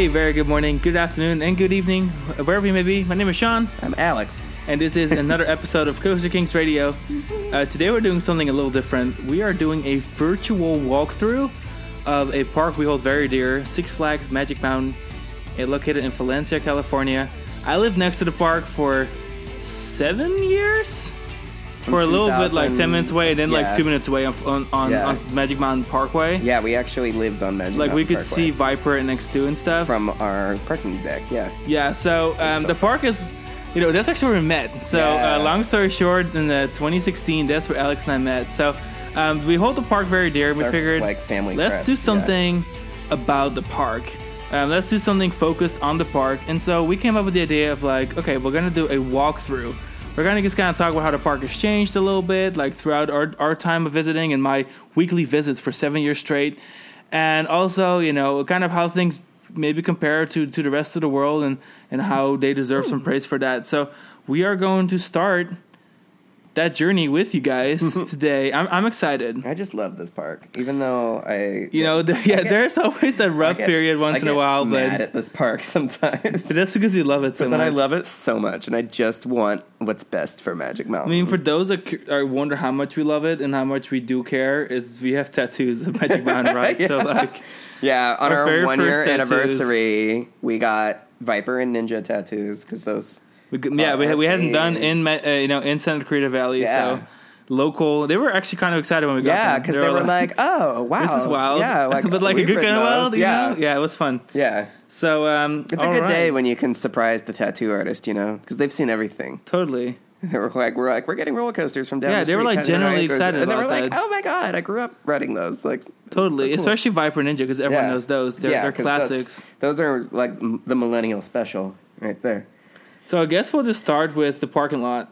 Hey, very good morning, good afternoon, and good evening, wherever you may be. My name is Sean, I'm Alex. and this is another episode of Coaster Kings Radio. Uh, today we're doing something a little different. We are doing a virtual walkthrough of a park we hold very dear, Six Flags Magic Mountain, uh, located in Valencia, California. I lived next to the park for seven years. For a little bit, like 10 minutes away, and then like two minutes away on, on, on, Yeah. on Magic Mountain Parkway. Yeah, we actually lived on Magic Like we could Parkway see Viper and X2 and stuff. from our parking deck. Yeah. Yeah, so um, so the park is, you know, that's actually where we met. So, Yeah. uh, long story short, in the 2016, that's where Alex and I met. So, um, we hold the park very dear. We our, figured, like, family let's crest, do yeah. something about the park. Um, let's do something focused on the park. And so we came up with the idea of like, okay, we're gonna do a walkthrough. We're gonna just kind of talk about how the park has changed a little bit, like throughout our, our time of visiting and my weekly visits for seven years straight, and also you know kind of how things maybe compare to to the rest of the world and and how they deserve some praise for that. So we are going to start that journey with you guys today. I'm I'm excited. I just love this park, even though I. You know, there, yeah, get- there's always that I rough get- period once in a while, mad but at this park sometimes. that's because we love it so but then much. I love it so much, and I just want what's best for Magic Mountain. I mean, for those that are wonder how much we love it and how much we do care, is we have tattoos of Magic Mountain, right? So like, yeah, on our our, one year tattoos. anniversary, we got Viper and Ninja tattoos because those. We, yeah, we, we hadn't done in uh, you know in Santa Clarita Valley, Yeah. so local. They were actually kind of excited when we got Yeah, because they were like, "Oh, wow, "This is wild." Yeah, like, but like a good kind of wild. Yeah, know? yeah, it was fun. yeah. So um, It's a good day when you can surprise the tattoo artist, you know, because they've seen everything. totally. They were like, "We're like, we're getting roller coasters from down Yeah, the they were, like, kind of genuinely roller excited and they were like, that. "Oh my god, I grew up riding those!" Like, Totally, so cool. especially Viper Ninja because everyone Yeah. knows those. They're, Yeah, they're classics. Those are like the millennial special right there. So I guess we'll just start with the parking lot.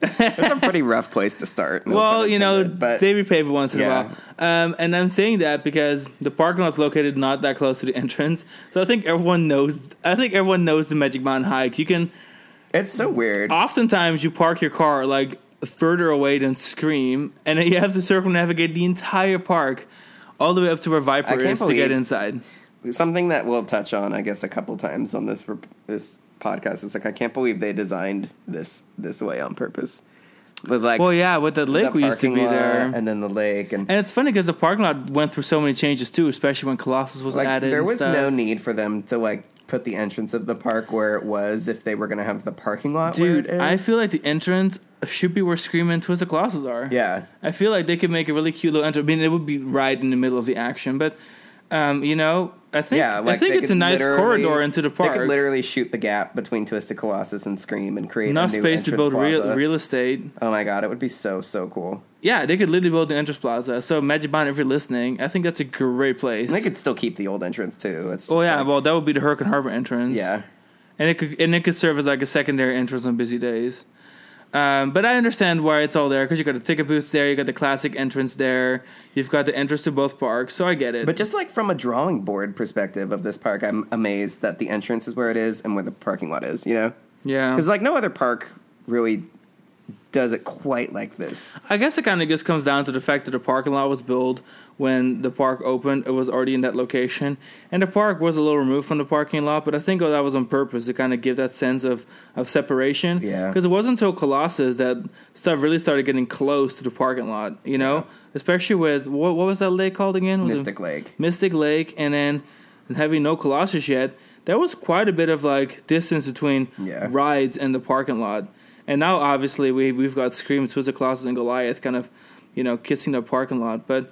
That's a pretty rough place to start. no well, you know, intended, but they repave it once in Yeah. a while. Um, and I'm saying that because the parking lot's located not that close to the entrance, so I think everyone knows. I think everyone knows the Magic Mountain hike. You can it's so weird. oftentimes you park your car like further away than Scream, and then you have to circumnavigate the entire park all the way up to where Viper is to get inside. Something that we'll touch on, I guess, a couple times on this this podcast. It's like I can't believe they designed this this way on purpose. With like Well, yeah, with the lake we used to be there. and then the lake, and And it's funny because the parking lot went through so many changes too, especially when Colossus was like added. there was no need for them to like put the entrance of the park where it was if they were going to have the parking lot where Dude. I feel like the entrance should be where Scream and Twisted Colossus are. yeah I feel like they could make a really cute little entrance. I mean, it would be right in the middle of the action, but um, you know, I think yeah like I think it's a nice corridor into the park. they could literally shoot the gap between twisted colossus and scream and create Enough a new space to build real, real estate. oh my god it would be so so cool Yeah, they could literally build the entrance plaza. So Magic Mountain, if you're listening, I think that's a great place. and they could still keep the old entrance too it's oh yeah, like- well that would be the Hurricane Harbor entrance. yeah and it could and it could serve as like a secondary entrance on busy days. Um, but I understand why it's all there because you got the ticket booths there, you got the classic entrance there, you've got the entrance to both parks, so I get it. But just like from a drawing board perspective of this park, I'm amazed that the entrance is where it is and where the parking lot is. You know, yeah, because like no other park really does it quite like this. I guess it kind of just comes down to the fact that the parking lot was built when the park opened. It was already in that location, and the park was a little removed from the parking lot. But I think that was on purpose to kind of give that sense of of separation. Yeah. Because it wasn't until Colossus that stuff really started getting close to the parking lot. You know, especially with what what was that lake called again? Was Mystic Lake. Mystic Lake, and then having no Colossus yet, there was quite a bit of like distance between Yeah. rides and the parking lot. And now, obviously, we we've got Scream, Twisted Colossus, and Goliath kind of, you know, kissing the parking lot. But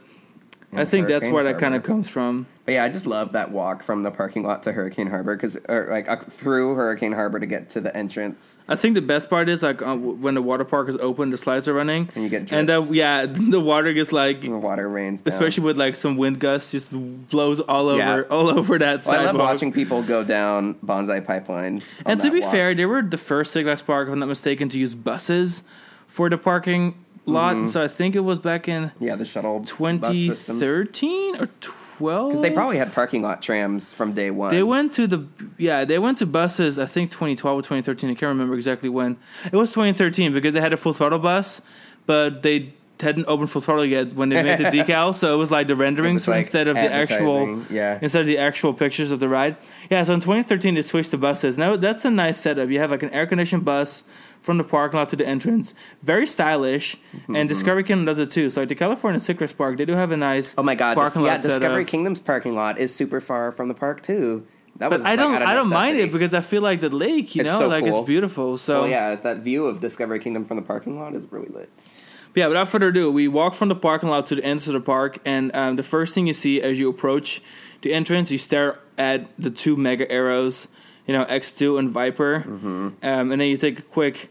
I think that's where that kind of comes from. But yeah, I just love that walk from the parking lot to Hurricane Harbor because, or like uh, through Hurricane Harbor to get to the entrance. I think the best part is like uh, when the water park is open, the slides are running, And you get and uh, yeah, the water gets like, The water rains down. especially with like some wind gusts, just blows all over Yeah. all over that Well, I love watching people go down bonsai pipelines. And to be walk. fair, they were the first Six Flags Park, if I'm not mistaken, to use buses for the parking lot. Mm-hmm. So I think it was back in yeah, the shuttle 2013 or 12. Because they probably had parking lot trams from day one. They went to the yeah they went to buses. I think 2012 or 2013. I can't remember exactly when. It was 2013 because they had a full throttle bus, but they hadn't opened full throttle yet when they made the decal, so it was like the renderings like, instead of the actual yeah. instead of the actual pictures of the ride. Yeah, so in 2013 they switched to buses. Now that's a nice setup. You have like an air conditioned bus from the parking lot to the entrance, very stylish, Mm-hmm. and Discovery Kingdom does it too. So like the California Citrus Park, they do have a nice Oh my god! This, parking yeah, lot setup. Discovery Kingdom's parking lot is super far from the park too. That was I like, don't I don't mind it because I feel like the lake, you It's know, so like cool. it's beautiful. So Oh yeah, that view of Discovery Kingdom from the parking lot is really lit. But yeah, without further ado, we walk from the parking lot to the entrance of the park, and um, the first thing you see as you approach the entrance, you stare at the two mega arrows, you know, X2 and Viper, Mm-hmm. um, and then you take a quick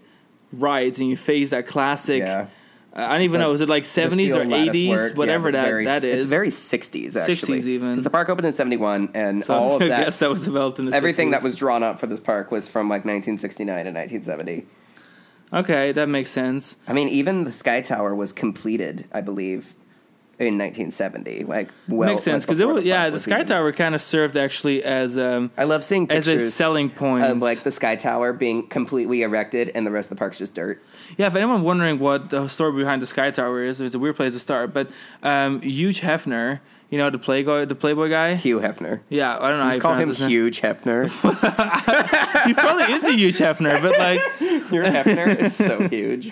right and you face that classic. Yeah. uh, I don't even know, is it like 70s or 80s, work, yeah, whatever but that, very- that is. It's very 60s actually. 60s even. the park opened in 71 and so all of that guess that was developed in the everything 60s. that was drawn up for this park was from like 1969 and 1970. Okay, that makes sense. I mean, even the Sky Tower was completed, I believe, in 1970. Like, well, makes sense like because it was yeah the Sky even- Tower kind of served actually as um I love seeing as a selling point of like the Sky Tower being completely erected and the rest of the park's just dirt. Yeah, if anyone wondering what the story behind the Sky Tower is, it's a weird place to start. But um, Huge Hefner, you know the Playboy, the Playboy guy. Hugh Hefner. Yeah, I don't know. you call him. Huge Hefner. He probably is a huge Hefner, but like Your Hefner is so huge.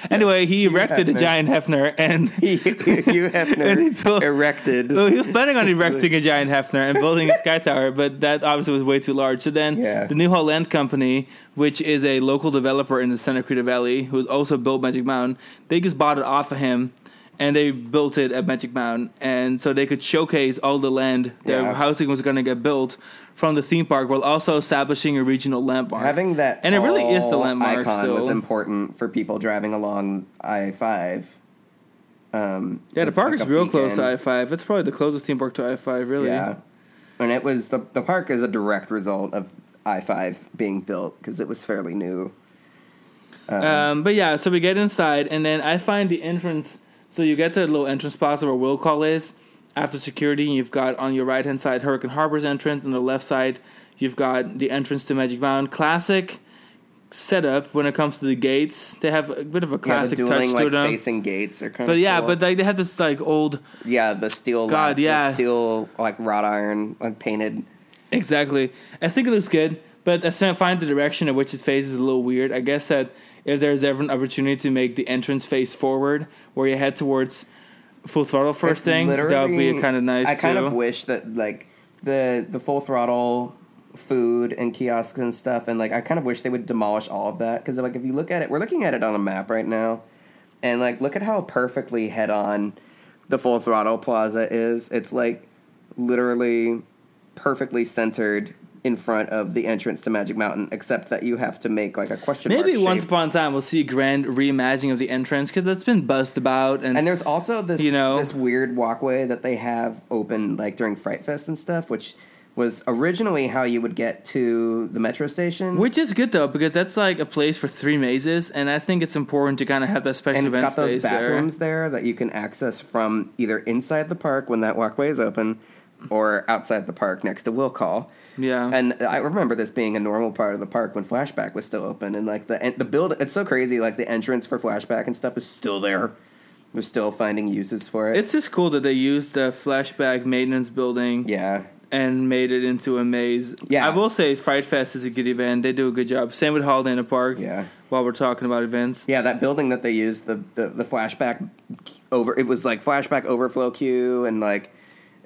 anyway, he erected a giant Hefner, and Hugh Hefner And he built- erected. well, he was planning on erecting a giant Hefner and building a Sky Tower, but that obviously was way too large. So then, Yeah. the Newhall Land Company, which is a local developer in the Santa Cruz Valley, who also built Magic Mountain, they just bought it off of him. And they built it at Magic Mountain, and so they could showcase all the land their Yeah. housing was going to get built from the theme park, while also establishing a regional landmark. Having that And it really is the landmark icon still. was important for people driving along I five. Um, yeah, the park like is real close to. I five. It's probably the closest theme park to I five, really. Yeah, and it was the the park is a direct result of I five being built because it was fairly new. Um, but yeah, so we get inside, and then I find the entrance. So you get to the little entrance plaza where Will Call is. After security, you've got on your right hand side Hurricane Harbor's entrance, on the left side you've got the entrance to Magic Mountain. Classic setup when it comes to the gates. They have a bit of a classic Yeah, touch dueling to like them. facing gates are kind But of yeah, cool. but like they have this like old yeah, the steel God, the yeah. steel like wrought iron like painted. Exactly. I think it looks good, but I find the direction in which it faces a little weird. I guess that if there's ever an opportunity to make the entrance face forward, where you head towards full throttle first It's thing, that would be kind of nice. I kind too. of wish that like the the full throttle food and kiosks and stuff, and like I kind of wish they would demolish all of that because like if you look at it, we're looking at it on a map right now, and like look at how perfectly head on the full throttle plaza is. It's like literally perfectly centered in front of the entrance to Magic Mountain, except that you have to make like a question Maybe mark once shape. upon a time we'll see a grand reimagining of the entrance because that's been buzzed about and, And there's also this You know? this weird walkway that they have open like during Fright Fest and stuff, which was originally how you would get to the metro station. which is good though because that's like a place for three mazes and I think it's important to kind of have that special and it's event got those bathrooms there. that you can access from either inside the park when that walkway is open or outside the park next to Will Call. Yeah, And I remember this being a normal part of the park when Flashback was still open, and like the the build. It's so crazy. Like the entrance for Flashback and stuff is still there. We're still finding uses for it. it's just cool that they used the flashback maintenance building yeah, and made it into a maze. Yeah. I will say Fright Fest is a good event. They do a good job. Same with Holiday in the Park. yeah. While we're talking about events, Yeah, that building that they used the, the the flashback over it was like flashback overflow queue and like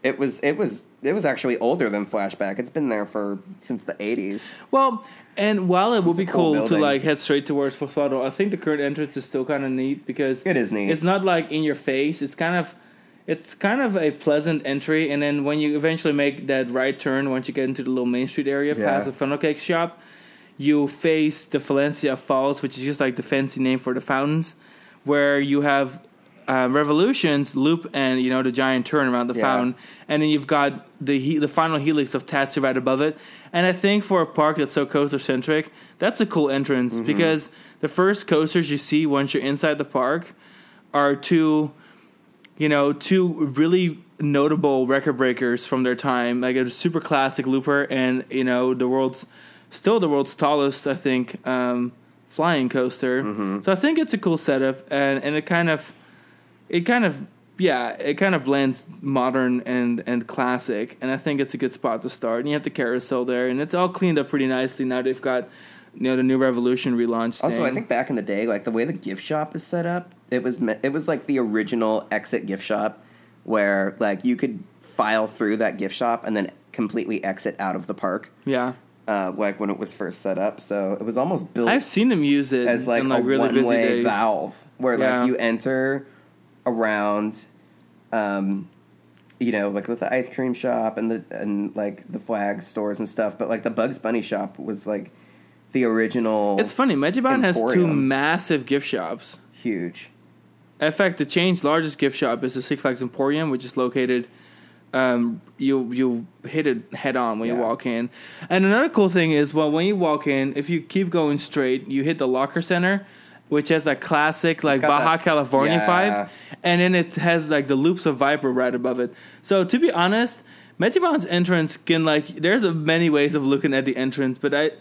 it was it was it was actually older than flashback. It's been there for since the 80s. well, and while it would be cool cool, to like head straight towards Full Throttle, I think the current entrance is still kind of neat because It is neat. It's not like in your face. It's kind of it's kind of a pleasant entry, and then when you eventually make that right turn, once you get into the little Main Street area Yeah. past the funnel cake shop, you face the Valencia Falls, which is just like the fancy name for the fountains, where you have uh, Revolutions loop and you know the giant turn around the Yeah. fountain, and then you've got the he- the final helix of Tatsu right above it. And I think for a park that's so coaster centric, that's a cool entrance Mm-hmm. because the first coasters you see once you're inside the park are two, you know, two really notable record breakers from their time, like a super classic looper and you know the world's still the world's tallest, I think, um, flying coaster. Mm-hmm. So I think it's a cool setup, and and it kind of it kind of yeah, it kind of blends modern and and classic, and I think it's a good spot to start. And you have the carousel there, and it's all cleaned up pretty nicely now. They've got you know the new Revolution relaunch. Also, thing. I think back in the day, like the way the gift shop is set up, it was me- it was like the original exit gift shop, where like you could file through that gift shop and then completely exit out of the park. yeah, Uh, like when it was first set up, so it was almost built I've seen them use it as like, in like a really one-way days. valve, where Yeah. like you enter around, um, you know, like with the ice cream shop and the and like the flag stores and stuff. But like the Bugs Bunny shop was like the original. It's funny. Magibon has two massive gift shops. huge. In fact, the chain's largest gift shop is the Six Flags Emporium, which is located. Um, you you hit it head on when you walk in. And another cool thing is, well, when you walk in, if you keep going straight, you hit the Locker Center, which has that classic like Baja that- California yeah. vibe, and then it has like the loops of Viper right above it. So to be honest, Metibon's entrance can like there's a many ways of looking at the entrance, but I.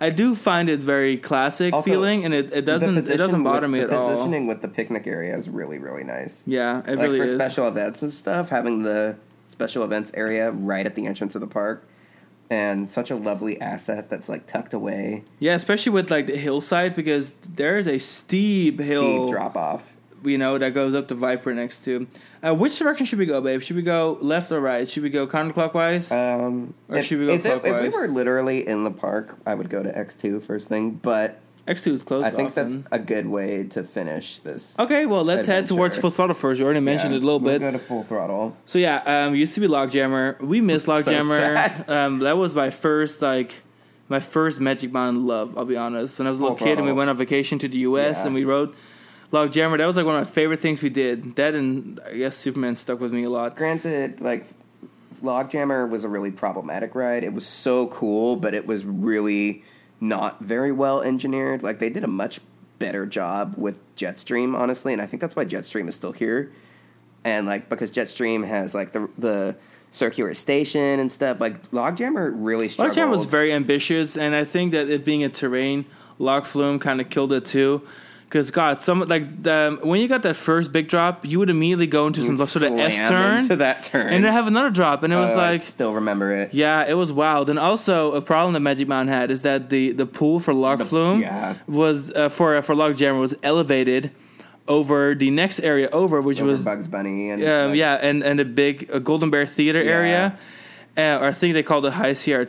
I do find it very classic Also, feeling, and it, it doesn't it doesn't bother with- me at all. Positioning with the picnic area is really really nice. Yeah, it like really for is. special events and stuff, having the special events area right at the entrance of the park, and such a lovely asset that's like tucked away, Yeah, especially with like the hillside because there is a steep hill, steep drop off. you know, that goes up to Viper next to. Uh, which direction should we go, babe? Should we go left or right? Should we go counterclockwise? Um, Or if, should we go if, it- if we were literally in the park, I would go to X two first thing. But X two is close. I think that's a good way to finish this. okay. Well, let's head towards full throttle first. You already mentioned Yeah, it a little we'll bit. Go to full throttle. So yeah, um, used to be Logjammer. We miss So Logjammer. sad. um, that was my first like my first Magic Band love. I'll be honest. When I was a little Full kid and we went on vacation to the U.S. Yeah. and we rode Logjammer, that was like one of my favorite things we did. That and I guess Superman stuck with me a lot. Granted, like Logjammer was a really problematic ride. It was so cool, but it was really not very well engineered. Like they did a much better job with Jetstream, honestly, and I think that's why Jetstream is still here. And like because Jetstream has like the the circular station and stuff, like Logjammer really struggled. Logjammer was very ambitious, and I think that it being a terrain, Log Flume kind of killed it too. Because God, some like the, when you got that first big drop, you would immediately go into some sort of S turn into that turn, and then have another drop, and it was Oh, I like still remember it. Yeah, it was wild. And also, a problem that Magic Mountain had is that the, the pool for Log The- Flume yeah. was uh, for for Log Jammer was elevated over the next area over, which Over was Bugs Bunny and um, yeah, and and a big uh, Golden Bear Theater Yeah. area, uh, or I think they called it High Sierra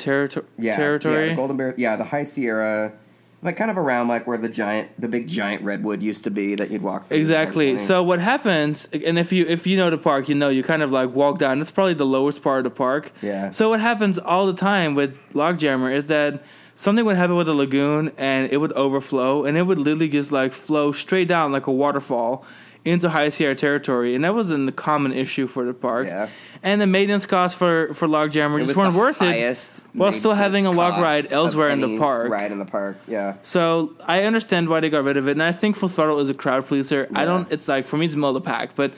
yeah, territory. Yeah, the Golden Bear, yeah, the High Sierra, like kind of around like where the giant, the big giant redwood used to be that you'd walk through. Exactly. So what happens, and if you if you know the park, you know you kind of like walk down. It's probably the lowest part of the park. Yeah. So what happens all the time with Logjammer is that something would happen with the lagoon, and it would overflow, and it would literally just like flow straight down like a waterfall into High Sierra territory, and that was a common issue for the park. Yeah. And the maintenance costs for for Logjammer it just weren't worth it. while still having a log ride elsewhere in the park. Ride in the park, yeah. So I understand why they got rid of it, and I think Full Throttle is a crowd pleaser. I don't. It's like for me, it's middle of the pack, but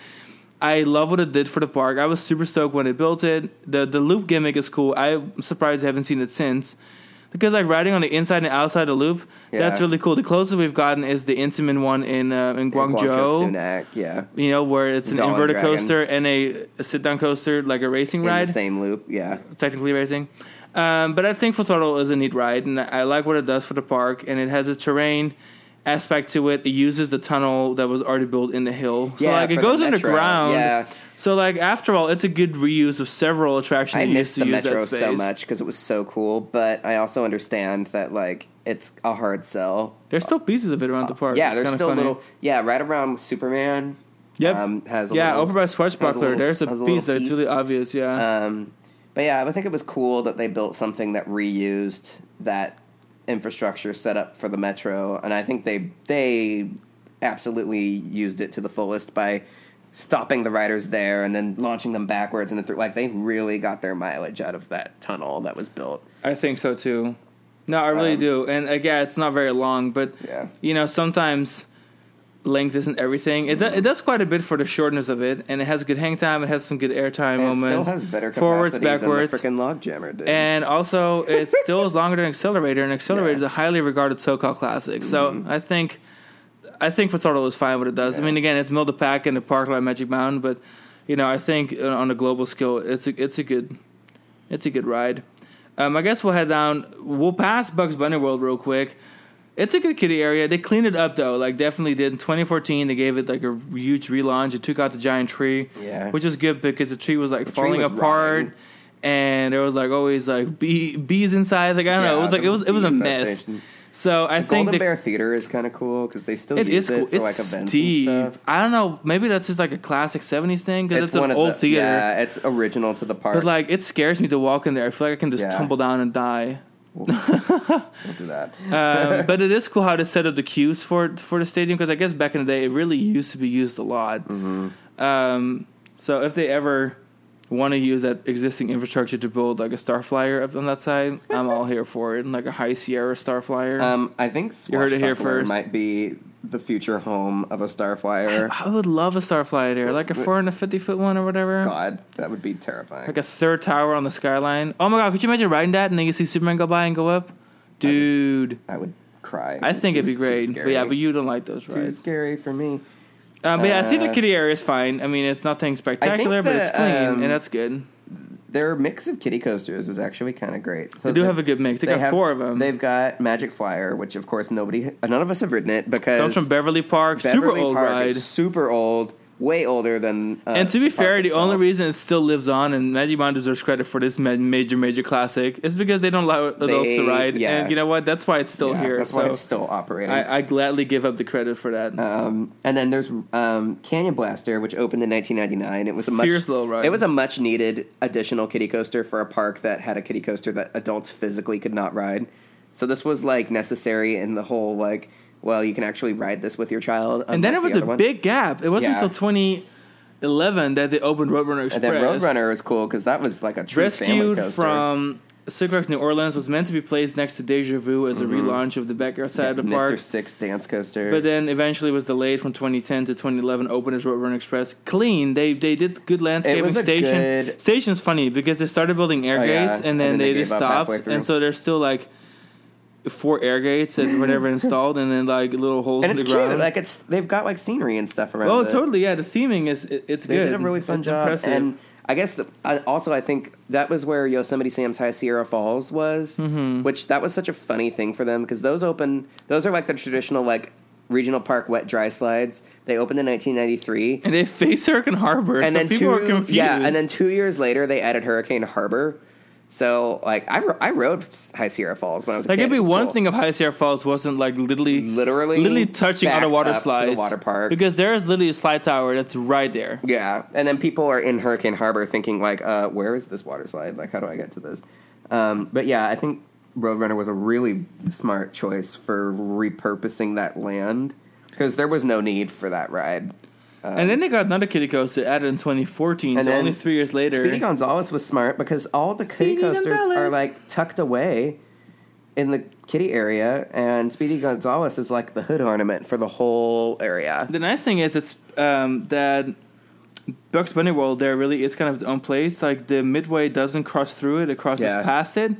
I love what it did for the park. I was super stoked when they built it. the The loop gimmick is cool. I'm surprised I haven't seen it since. Because like riding on the inside and outside of the loop, that's really cool. The closest we've gotten is the Intamin one in uh, in Guangzhou. Sunac, yeah. You know where it's an Dollar inverted Dragon. coaster and a, a sit down coaster, like a racing In ride same loop, yeah. technically racing. Um, but I think Full Throttle is a neat ride, and I like what it does for the park. And it has a terrain aspect to it. It uses the tunnel that was already built in the hill, so Yeah, like it goes underground. yeah. So like after all, it's a good reuse of several attractions. I missed the Metro so much because it was so cool, but I also understand that like it's a hard sell. There's still pieces of it around the park. Yeah, It's there's still funny. little. Yeah, right around Superman. Yep. Um, has a yeah, little, over by a Swashbuckler, little- there's a a piece that's really obvious. Yeah. Um, but yeah, I think it was cool that they built something that reused that infrastructure set up for the metro, and I think they they absolutely used it to the fullest by stopping the riders there and then launching them backwards and then through, like they really got their mileage out of that tunnel that was built. I think so too. No, I really Um, do. And again, it's not very long, but Yeah. you know, sometimes length isn't everything. It, do, it does quite a bit for the shortness of it, and it has good hang time. It has some good airtime And it moments. still has better capacity forwards, backwards, freaking Logjammer did. and also it still is longer than Accelerator, and Accelerator is a highly regarded SoCal classic. So Mhm. I think I think Full is fine what it does. I mean, again, it's middle of the pack in the park like Magic Mountain, but you know, I think uh, on a global scale, it's a it's a good it's a good ride. Um, I guess we'll head down. We'll pass Bugs Bunny World real quick. It's a good kiddie area. They cleaned it up though, like definitely did. In 2014, they gave it like a huge relaunch. It took out the giant tree, Yeah. which is good because the tree was like tree falling was apart, and there was like always like bee, bees inside. Like I don't know, it was like it was it was a mess. So I think Golden the, Bear Theater is kind of cool because they still it use is cool. it for it's like events steep. and stuff. I don't know. Maybe that's just like a classic '70s thing because it's, one an of old the, theater. Yeah, it's original to the park. But like, it scares me to walk in there. I feel like I can just Yeah. tumble down and die. we'll do that. Um, but it is cool how they set up the queues for for the stadium because I guess back in the day it really used to be used a lot. Mm-hmm. Um, so if they ever want to use that existing infrastructure to build like a Star Flyer up on that side, I'm all here for it. Like a High Sierra Star Flyer. Um, I think You heard it here first. might be the future home of a Starflyer. I would love a Star Flyer there, like a 450 foot one or whatever. God, that would be terrifying. Like a third tower on the skyline. Oh my god, could you imagine riding that and then you see Superman go by and go up? Dude. I would cry. I think it'd be great. But yeah, but you don't like those rides. too scary for me. Um, but yeah, I think the Uh, kitty area is fine. I mean, it's nothing spectacular, but it's clean um, and that's good. Their mix of kitty coasters is actually kind of great. So They do have a good mix. They, got have- four of them. They've got Magic Flyer, which of course nobody, none of us have ridden it because Comes from Beverly Park. super old Park ride. is super old, way older than. Uh, and to be fair, the only reason it still lives on and Magic Mountain deserves credit for this major, major classic is because they don't allow adults They- to ride. yeah. And you know what? That's why it's still Yeah, here. That's so why it's still operating. I, I gladly give up the credit for that. Um, and then there's um, Canyon Blaster, which opened in 1999. It was a much Fierce little ride. It was a much needed additional kiddie coaster for a park that had a kiddie coaster that adults physically could not ride. So this was like necessary in the whole like, well, you can actually ride this with your child. and then it was the a ones. big gap. It wasn't Yeah. until 2011 that they opened Roadrunner Express. And then Roadrunner was cool because that was like a true family rescued from Six Flags New Orleans was meant to be placed next to Deja Vu as a mm-hmm. relaunch of the backyard side of the Mr. park. Six dance coaster. But then eventually was delayed from 2010 to 2011. Opened as Roadrunner Express. Clean. They they did good landscaping. Station good- station's funny because they started building air Oh, gates and And then, then they, they just stopped. And so they're still like four air gates were never installed, and then like little holes and in it's the cute. ground. Like it's they've got like scenery and stuff around. oh, totally. Yeah, the theming is it, it's They good. did a really fun It's job. Impressive. And I guess the, I, also I think that was where Yosemite Sam's High Sierra Falls was, Mm-hmm. which that was such a funny thing for them because those open. Those are like the traditional like regional park wet dry slides. They opened in 1993. And they face Hurricane Harbor, and so then people two, are confused. yeah, and then two years later they added Hurricane Harbor. So like I, I rode High Sierra Falls when I was a like kid. it'd be one cool. thing if High Sierra Falls wasn't like literally, literally literally touching a water slides, to the water park. because there is literally a slide tower that's right there. Yeah, and then people are in Hurricane Harbor thinking like, uh, "Where is this water slide? Like, how do I get to this?" Um, but yeah, I think Roadrunner was a really smart choice for repurposing that land because there was no need for that ride. And then they got another kiddie coaster added in 2014, And so only three years later. Speedy Gonzales was smart because all the Speedy kiddie coasters Gonzales. are like tucked away in the kiddie area, and Speedy Gonzales is like the hood ornament for the whole area. the nice thing is it's um, that Bugs Bunny World there really is kind of its own place. Like the midway doesn't cross through it; it crosses Yeah. past it.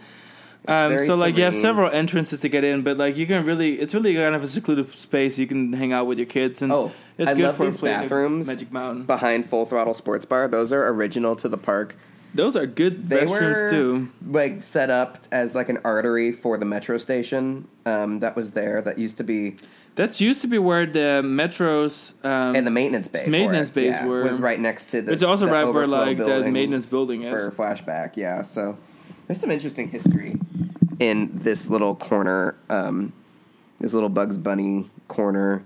Um, so like you have several entrances to get in, but like you can really, it's really kind of a secluded space. You can hang out with your kids, and Oh, it's I good love for these like bathrooms Magic Mountain. behind Full Throttle Sports Bar. Those are original to the park. Those are good They restrooms were too. like set up as like an artery for the metro station um, that was there. That used to be That's used to be where the metros um, and the maintenance bay. for maintenance bays yeah, were- was right next to the. It's also the right where like the maintenance building is. for flashback. Yeah, so there's some interesting history in this little corner, um, this little Bugs Bunny corner.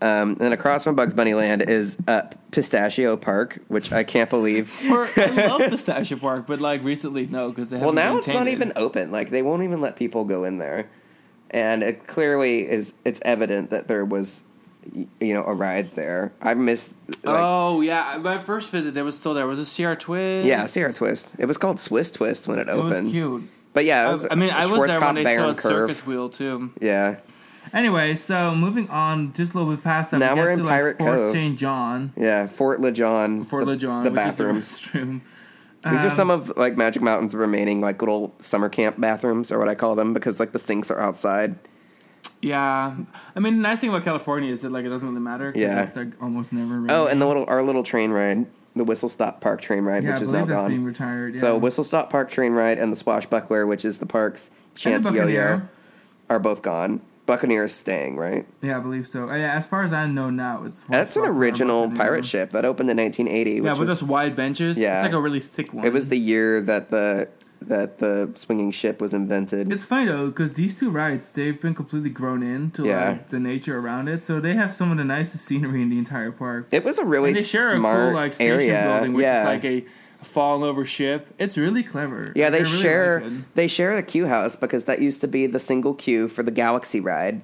Um, and across from Bugs Bunny Land is uh, Pistachio Park, which I can't believe. Or, I love Pistachio Park, but like recently, no, because they Well, haven't Well now it's not it. even open. Like they won't even let people go in there, and it clearly is. It's evident that there was, you know, a ride there. I missed. Like, oh yeah, my first visit there was still there was a Sierra Twist. yeah, Sierra Twist. It was called Swiss Twist when it It was opened. cute. But yeah, I, was I mean, I was there when they saw a circus wheel too. Yeah, Anyway, so moving on, just a little bit past that, Now we we're get in to, Pirate like, Fort Cove. St. John, yeah. Fort LeJohn. Fort the, LeJohn, The bathrooms. the. These are Um, some of like Magic Mountain's remaining like little summer camp bathrooms, or what I call them, because like the sinks are outside. Yeah, I mean, the nice thing about California is that like it doesn't really matter. Yeah. it's like almost never. Raining. Oh, and the little our little train ride, the Whistle Stop Park train ride, yeah, which I is now that's being gone. retired. Yeah. So Whistle Stop Park train ride and the Swashbuckler, which is the park's chance yo-yo, are both gone. Buccaneer is staying, right? Yeah, I believe so. Yeah, as far as I know now, it's That's an original pirate ship that opened in 1980. Yeah, with was, those wide benches. Yeah. it's like a really thick one. it was the year that the that the swinging ship was invented. It's funny though, because these two rides they've been completely grown into Yeah. like the nature around it, so they have some of the nicest scenery in the entire park. it was a really and they share smart a cool like station area. building, which yeah. is like a fallen over ship. It's really clever. Yeah, they really share it. they share a queue house because that used to be the single queue for the Galaxy ride,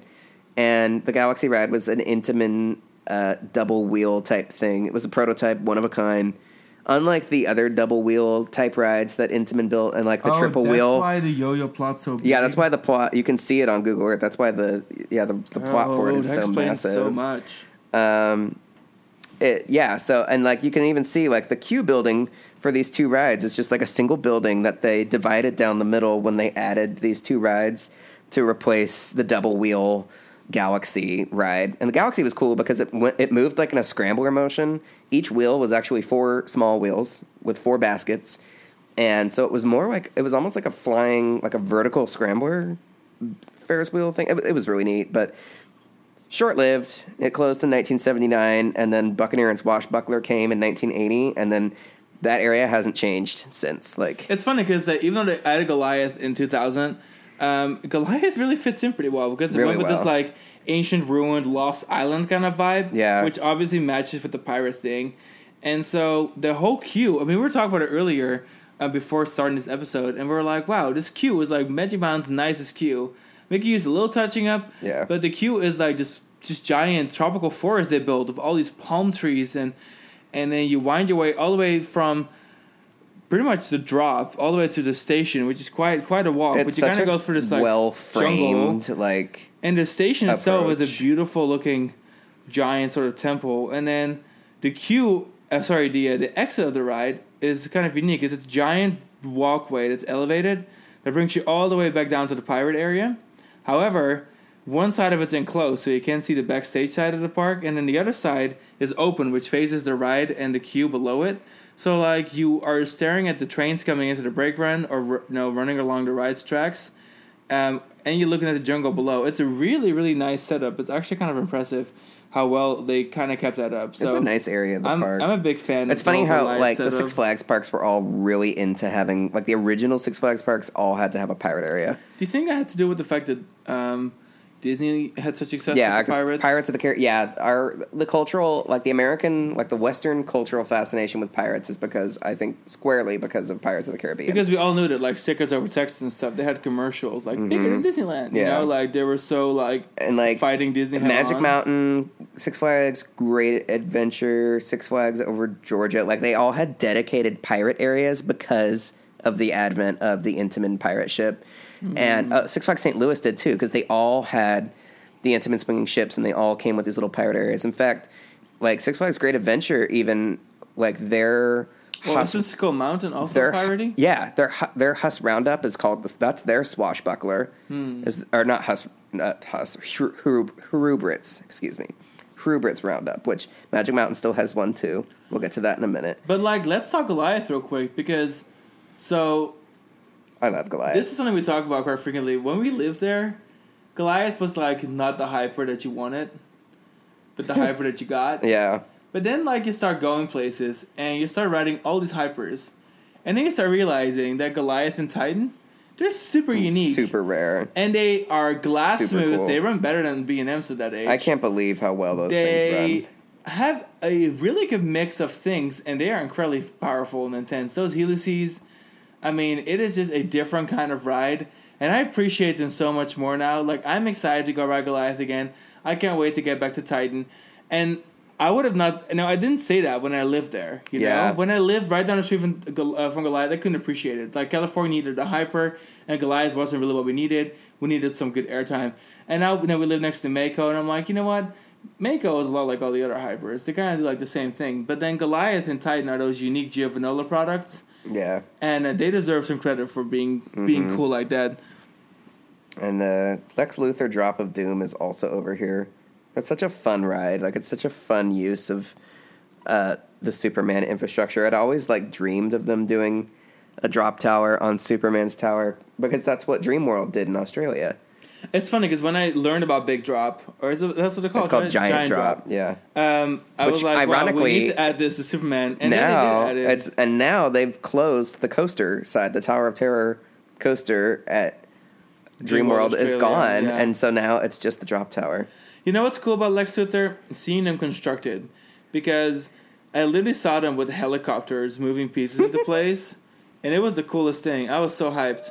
and the Galaxy ride was an Intamin uh, double wheel type thing. It was a prototype, one of a kind. Unlike the other double wheel type rides that Intamin built, and like the oh, triple that's wheel. That's why the yo-yo plot's so big. yeah, that's why the plot. You can see it on Google Earth. That's why the yeah the, the plot for it Oh, is so explains massive. so much. Um, it, yeah. So and like you can even see like the queue building for these two rides is just like a single building that they divided down the middle when they added these two rides to replace the double wheel Galaxy ride. And the Galaxy was cool because it went, it moved like in a scrambler motion. Each wheel was actually four small wheels with four baskets. And so it was more like it was almost like a flying like a vertical scrambler Ferris wheel thing. It, it was really neat, but short lived. It closed in 1979, and then Buccaneer and Swashbuckler came in 1980, and then that area hasn't changed since. Like, It's funny because even though they added Goliath in 2000, um, Goliath really fits in pretty well because it Really went with this like ancient ruined lost island kind of vibe. Yeah. which obviously matches with the pirate thing. And so the whole queue. I mean, we were talking about it earlier uh, before starting this episode, and we were like, "Wow, this queue is like Mountain's nicest queue." Mickey used a little touching up, Yeah. but the queue is like just just giant tropical forest they built of all these palm trees and and then you wind your way all the way from pretty much the drop all the way to the station, which is quite quite a walk. it's but you kind of go through this like well jungle, framed, like and the station itself is a beautiful looking giant sort of temple, and then the queue. Uh, sorry, the uh, the exit of the ride is kind of unique. It's a giant walkway that's elevated that brings you all the way back down to the pirate area. However, one side of it's enclosed, so you can't see the backstage side of the park, and then the other side is open, which faces the ride and the queue below it. So, like, you are staring at the trains coming into the brake run, or you know, running along the ride's tracks, um, and you're looking at the jungle below. It's a really, really nice setup. It's actually kind of impressive how well they kind of kept that up. So it's a nice area of the I'm, park. I'm a big fan. Of It's funny how like the. Six Flags parks were all really into having like the original Six Flags parks all had to have a pirate area. Do you think that had to do with the fact that um, Disney had such success yeah, with pirates? Pirates of the Caribbean. Yeah, our the cultural, like the American, like the Western cultural fascination with pirates is because I think squarely because of Pirates of the Caribbean. Because we all knew that, like Six Flags over Texas and stuff, they had commercials like bigger than Disneyland. You Mm-hmm. Yeah. know, like they were so like and like fighting Disney. Magic on. Mountain, Six Flags, Great Adventure, Six Flags over Georgia, like they all had dedicated pirate areas because of the advent of the Intamin pirate ship, and uh, Six Flags St. Louis did too because they all had the Intamin swinging ships and they all came with these little pirate areas. In fact, like Six Flags Great Adventure, even like their Well, Hus- isn't Mountain also their piratey? yeah their their Huss Roundup is called that's their swashbuckler is or not Huss not Huss Hrub- Hrub- Hrubetz excuse me Hrubetz Roundup which Magic Mountain still has one too we'll get to that in a minute But like, let's talk Goliath real quick because so I love Goliath this is something we talk about quite frequently. When we lived there, Goliath was like not the hyper that you wanted, but the hyper that you got. yeah But then, like, you start going places and you start riding all these hypers, and then you start realizing that Goliath and Titan, they're super mm, unique, super rare and they are glass Super smooth. cool. They run better than B and M's at that age. I can't believe how well those They things run have a really good mix of things, and they are incredibly powerful and intense. Those helices, I mean, it is just a different kind of ride, and I appreciate them so much more now. Like, I'm excited to go ride Goliath again. I can't wait to get back to Titan, and I would have not. No, I didn't say that when I lived there. You Yeah. know, when I lived right down the street from uh, from Goliath, I couldn't appreciate it. Like California needed a hyper, and Goliath wasn't really what we needed. We needed some good airtime, and now you know we live next to Mako, and I'm like, you know what? Mako is a lot like all the other hypers. They kind of do like the same thing, but then Goliath and Titan are those unique Giovanola products, yeah and uh, they deserve some credit for being being Mm-hmm. cool like that. And the Lex Luthor Drop of Doom is also over here. That's such a fun ride. Like it's such a fun use of uh, the Superman infrastructure. I'd always like dreamed of them doing a drop tower on Superman's tower because that's what Dreamworld did in Australia. It's funny because when I learned about Big Drop, or is it, that's what they call It's it, called right? Giant, Drop. Yeah. Um, I Which, was like, wow, we need to add this to Superman, and now then they did add it. it's and now they've closed the coaster side, the Tower of Terror coaster at Dreamworld Dreamworld is gone, yeah. and so now it's just the drop tower. You know what's cool about Lex Luthor? Seeing them constructed. Because I literally saw them with helicopters moving pieces into place. And it was the coolest thing. I was so hyped.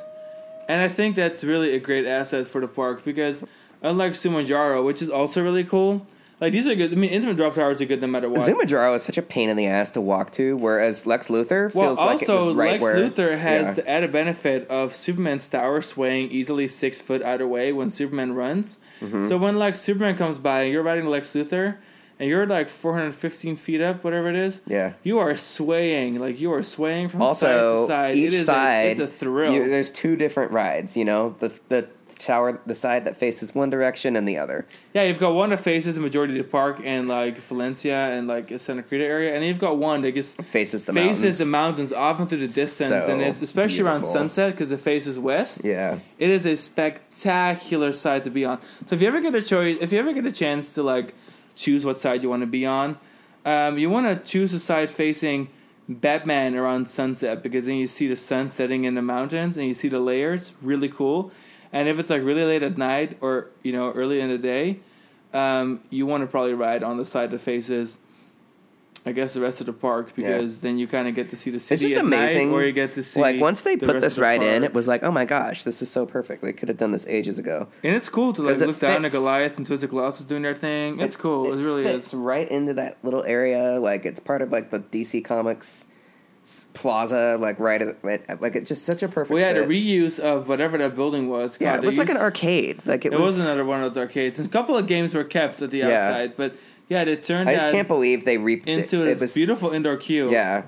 And I think that's really a great asset for the park because unlike Zumanjaro, which is also really cool, like these are good. I mean, Intamin Drop Towers are good no matter what. Zumanjaro is such a pain in the ass to walk to, whereas Lex Luthor feels Well, like also right Lex where Luthor has yeah. the added benefit of Superman's tower swaying easily six foot either way when Superman runs. Mm-hmm. So when like Superman comes by and you're riding Lex Luthor and you're like 415 feet up, whatever it is, yeah. you are swaying like you are swaying from Also, side to side. each it is side, a, it's a thrill. you- there's two different rides. You know, the the tower, the side that faces one direction and the other. yeah, you've got one that faces the majority of the park and like Valencia and like Santa Cruz area, and you've got one that just Faces the faces mountains. the mountains off into the distance, So and it's especially around sunset because it faces west. Yeah, It is a spectacular side to be on. So if you ever get a choice, if you ever get a chance to like choose what side you want to be on, um, you want to choose a side facing Batman around sunset because then you see the sun setting in the mountains and you see the layers. Really cool. And if it's like really late at night or you know early in the day, um, you want to probably ride on the side that faces. I guess the rest of the park because then you kind of get to see the city it's just amazing. night, or you get to see like once they the put this ride in, it was like, oh my gosh, this is so perfect. They could have done this ages ago. And it's cool to like it look down at. Goliath and Twisted Colossus doing their thing. It's cool. It, really fits is. right into that little area. Like it's part of like the DC Comics plaza. Like right, at, like it's just such a perfect. We had a reuse of whatever that building was. yeah, it was like an arcade. Like it, It, was. was, another one of those arcades. And a couple of games were kept at the Yeah. outside, but yeah, it turned I just can't believe they re- into it, this was beautiful indoor queue. Yeah,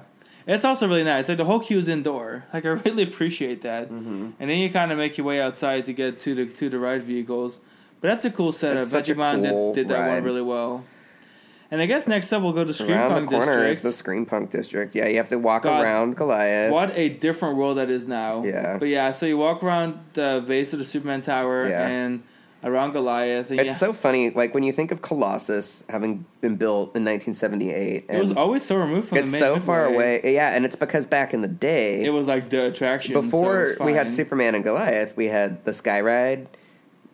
it's also really nice. Like the whole queue is indoor. Like I really appreciate that. Mm-hmm. And then you kind of make your way outside to get to the to the ride vehicles. But that's a cool setup. It's such a Vegemite did- did, that one really well. And I guess next up we'll go to Scream around Punk the corner District. is the Scream Punk district. Yeah, you have to walk God, around Goliath. What a different world that is now. Yeah. But yeah, so you walk around the base of the Superman Tower Yeah. and around Goliath. And It's yeah, so funny, like when you think of Colossus having been built in 1978, it was always so removed from it's the so far away. Yeah, and it's because back in the day, It was like the attraction. before was we had. Superman and Goliath, we had the Sky Ride,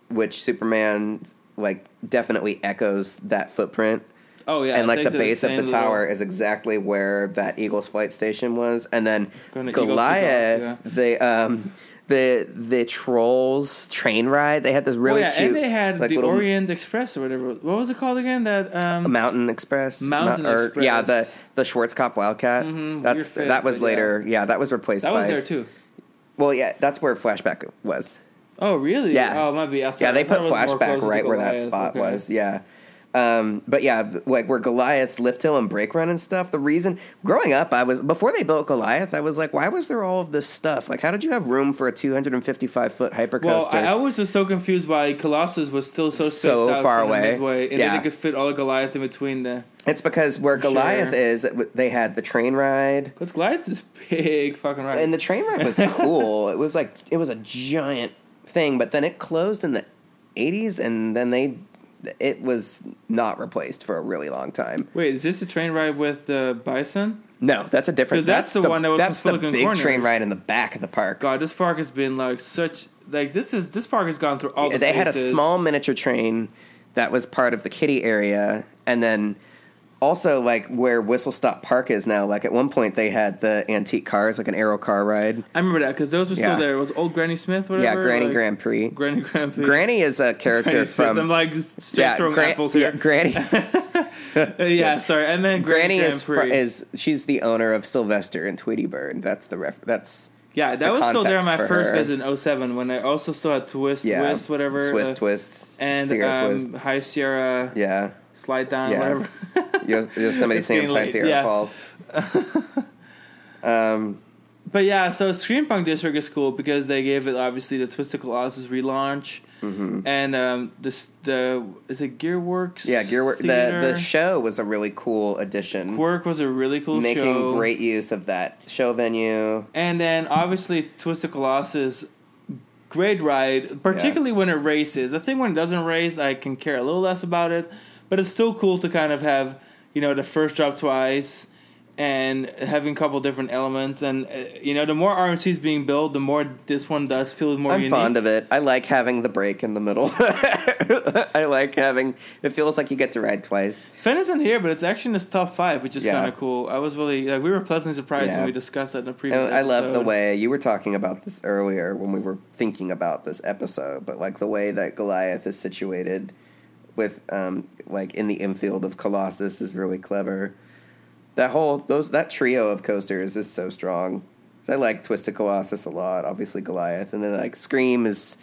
which Superman like definitely echoes that footprint. Oh yeah, and like the base of same the tower little- is exactly where that Eagles flight station was, and then Going to Eagle Goliath, Takeoff, the um, the the trolls train ride. They had this really oh, yeah, cute, and they had like, the little Orient Express or whatever. What was it called again? That um, Mountain Express, Mountain Mount- or- Express. yeah, the the Schwarzkopf Wildcat. Mhm, That's fit, that was but yeah. later. Yeah. that was replaced. that was by, there too. Well, yeah, that's where Flashback was. Oh really? Yeah. Oh, it might be. Outside. Yeah, they put it was more flashback right where that spot Okay. was. Yeah. Um, but yeah, like where Goliath's lift hill and break run and stuff. The reason growing up, I was before they built Goliath, I was like, why was there all of this stuff? Like, how did you have room for a 255 foot hypercoaster? Well, I always was so confused why Colossus was still so So out far away. midway, and Yeah. they could fit all of Goliath in between the. it's because where Sure. Goliath is, they had the train ride, Because Goliath is big fucking right. and the train ride was cool. it was like it was a giant thing, but then it closed in the 80s, and then they it was not replaced for a really long time. Wait, is this a train ride with the bison? No, that's a different. 'Cause that's the one that was that's the big Corners. train ride in the back of the park. God, this park has been like such like this is this park has gone through all the. they had a small miniature train that was part of the kiddie area, and then also like where Whistle Stop Park is now. Like at one point, they had the antique cars, like an Aero car ride. I remember that because those were still Yeah. there. It was old Granny Smith, whatever. yeah, Granny like, Grand Prix. Granny Grand Prix. Granny is a character Granny from I'm like straight yeah, throwing Gran- apples yeah, here. Granny. Uh, yeah, sorry. And then Granny Granny, is fr- is she's the owner of Sylvester and Tweety Bird. That's the ref. That's yeah, that was still there on my first her. visit in 07 when I also still had Twist, yeah, Twist, whatever. Swiss uh, twists and um, twist. High Sierra Yeah, Slide Down, Yeah. whatever. Yo- Yosemite It's Sam's getting High late, Sierra yeah. Falls. um, but yeah, so Scream Punk District is cool because they gave it obviously the Twisted Colossus relaunch, Mm-hmm. and um, this the is it Gearworks? Yeah, Gearworks. The the show was a really cool addition, Work was a really cool making show. great use of that show venue. And then obviously Twisted Colossus, great ride, particularly when it races. I think when it doesn't race, I can care a little less about it, but it's still cool to kind of have you know the first drop twice and having a couple different elements. And uh, you know, the more RMCs being built, the more this one does feel more I'm unique. fond of it. I like having the break in the middle. I like having. It feels like you get to ride twice. Sven isn't here, but it's actually in his top five, which is Yeah. kind of cool. I was really like we were pleasantly surprised Yeah. when we discussed that in the previous. I love the way you were talking about this earlier when we were thinking about this episode, but like the way that Goliath is situated with um like in the infield of Colossus is really clever. That whole those that trio of coasters is so strong. So I like Twisted Colossus a lot, obviously Goliath, and then like Scream is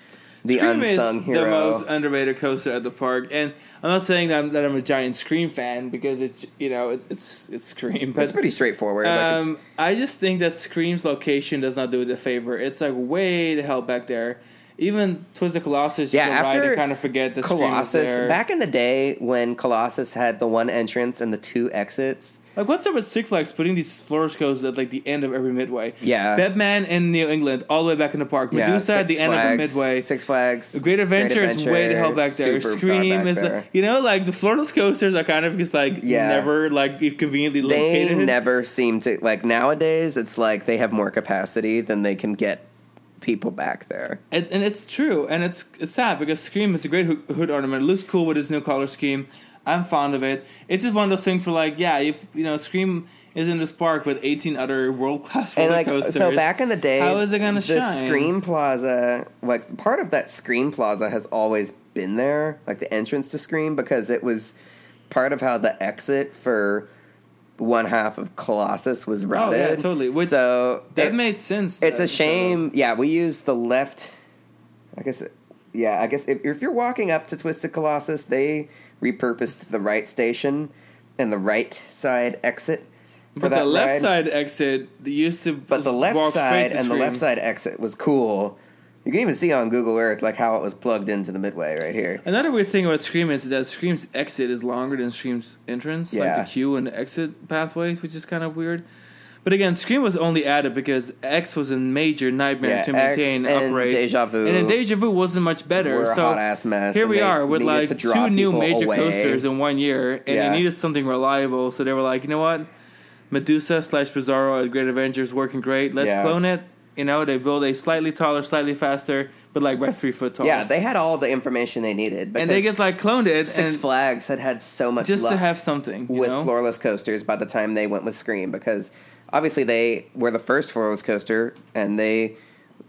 the Scream unsung is hero. the most underrated coaster at the park, and I'm not saying that I'm, that I'm a giant Scream fan because it's you know it's it's, it's Scream, but it's pretty straightforward. like um, I just think that Scream's location does not do it a favor. It's like way the hell back there. Even Twisted Colossus, you Yeah, can ride after kind of forget is Colossus back in the day when Colossus had the one entrance and the two exits. Like, what's up with Six Flags putting these floor coasters at like the end of every midway? Yeah. Batman in New England, all the way back in the park. Yeah, Medusa at the Six end of Flags, the midway. Six Flags. The Great Adventure, is way the hell back there. Scream back is, there. like, you know, like the floorless coasters are kind of just like Yeah. never like conveniently they located. never seem to like nowadays. It's like they have more capacity than they can get people back there. and, and it's true, and it's it's sad because Scream is a great hood, ornament. It looks cool with its new color scheme. I'm fond of it. It's just one of those things where, like, yeah, if, you know, Scream is in this park with 18 other world class roller like coasters. so, back in the day, How is it gonna the shine? Scream Plaza, like part of that Scream Plaza, has always been there, like the entrance to Scream, because it was part of how the exit for one half of Colossus was routed. Oh, yeah, totally. Which- so that it- made sense. Uh, it's that- a shame. Yeah, we use the left. I guess. Yeah, I guess if, if you're walking up to Twisted Colossus, they repurposed the right station and the right side exit for But that the left ride. side exit they used to But the left side and the left side exit was cool. You can even see on Google Earth like how it was plugged into the midway right here. Another weird thing about Scream is that Scream's exit is longer than Scream's entrance, like the queue and the exit pathways, which is kind of weird. But again, Scream was only added because X was a major nightmare Yeah, to X maintain and and operate. Deja Vu and then Deja Vu wasn't much better. were so here we are with like two new major away. coasters in one year, and Yeah. they needed something reliable. So they were like, you know what, Medusa slash Bizarro at Great Adventures working great. Let's Yeah. clone it. You know, they build a slightly taller, slightly faster, but like by three foot tall. Yeah, they had all the information they needed. and they just like cloned it Six Flags had had so much just to have something you with know? floorless coasters by the time they went with Scream because obviously they were the first floorless coaster and they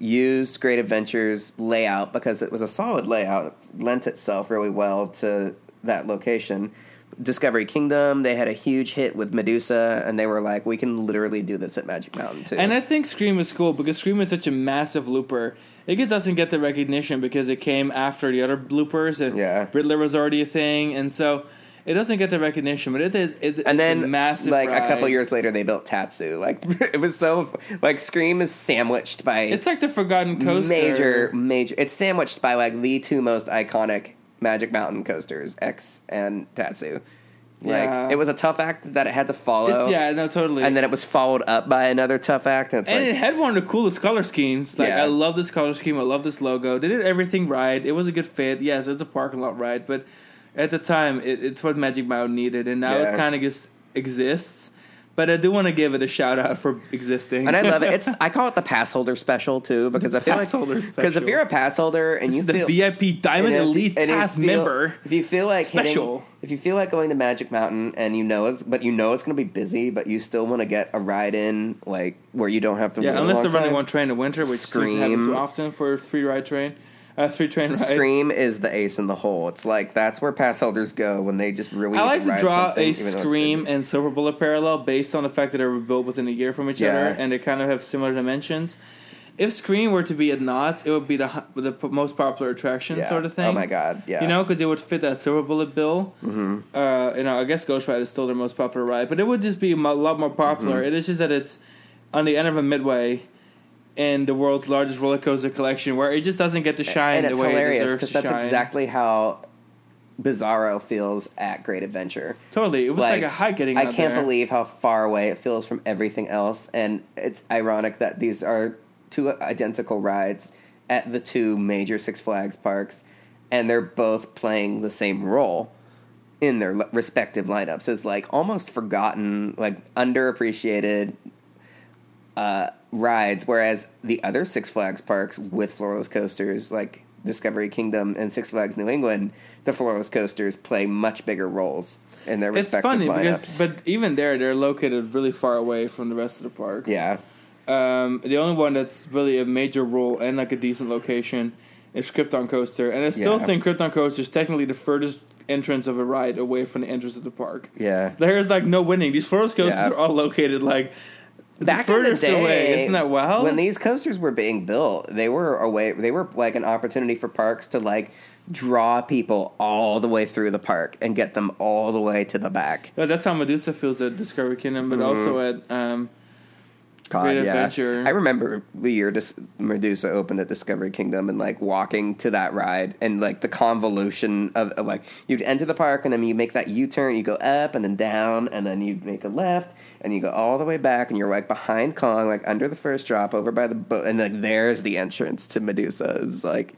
used Great Adventures layout because it was a solid layout, it lent itself really well to that location. Discovery Kingdom, they had a huge hit with Medusa, and they were like, "We can literally do this at Magic Mountain too." And I think Scream is cool because Scream is such a massive looper. It just doesn't get the recognition because it came after the other bloopers. And Yeah. Riddler was already a thing, and so it doesn't get the recognition. But it is. It's, and it's then a massive. like a couple years later, they built Tatsu. Like it was so like Scream is sandwiched by It's like the forgotten coaster. major major it's sandwiched by like the two most iconic magic mountain coasters x and tatsu Yeah. like it was a tough act that it had to follow It's, yeah, no, totally. and then it was followed up by another tough act and, it's and like, it had one of the coolest color schemes. Like Yeah. I love this color scheme. I love this logo. They did everything right. It was a good fit. Yes, it's a parking lot ride, but at the time, it, it's what Magic Mountain needed, and now Yeah. it kind of just exists. But I do want to give it a shout out for existing. and I love it. It's I call it the pass holder special too because I feel Pass like because if you're a pass holder and this you is the VIP Diamond if- Elite Pass feel- member. If you feel like hitting- Special. if you feel like going to Magic Mountain and you know it's but you know it's going to be busy, but you still want to get a ride in like where you don't have to. Yeah, unless they're running one train in winter, which seems to happen Scream. too often for a three ride train, uh, three train ride. Scream is the ace in the hole. It's like that's where pass holders go when they just really. I like to ride draw a even though it's Scream and Silver Bullet parallel based on the fact that they were built within a year from each Yeah. other, and they kind of have similar dimensions. If Scream were to be at Knott's, it would be the the most popular attraction Yeah. sort of thing. Oh my god! Yeah, You know, because it would fit that Silver Bullet bill. Mm-hmm. Uh, you know, I guess GhostRider is still their most popular ride, but it would just be a lot more popular. Mm-hmm. It is just that it's on the end of a midway in the world's largest roller coaster collection, where it just doesn't get to shine and the way it hilarious deserves because to that's shine. exactly how Bizarro feels at Great Adventure. totally. It was like, a hike getting. There. I can't there. believe how far away it feels from everything else, and it's ironic that these are two identical rides at the two major Six Flags parks, and they're both playing the same role in their respective lineups as like almost forgotten, like underappreciated uh, rides. Whereas the other Six Flags parks with floorless coasters, like Discovery Kingdom and Six Flags New England, the floorless coasters play much bigger roles in their It's funny lineups. because, but even there, they're located really far away from the rest of the park. yeah, Um, the only one that's really a major role and like a decent location is Krypton Coaster, and I still Yeah. think Krypton Coaster is technically the furthest entrance of a ride away from the entrance of the park. yeah. There's like no winning. These floorless coasters Yeah. are all located like Back in the day, away. Isn't that wild? when these coasters were being built, they were a way. They were like an opportunity for parks to like draw people all the way through the park and get them all the way to the back. But that's how Medusa feels at Discovery Kingdom, but also at um, God, Great yeah. Adventure. I remember the year Dis- Medusa opened at Discovery Kingdom and like walking to that ride and like the convolution of, of like you'd enter the park and then you make that U turn, you go up and then down and then you make a left and you go all the way back and you're like behind Kong, like under the first drop over by the boat, and like there's the entrance to Medusa. It's like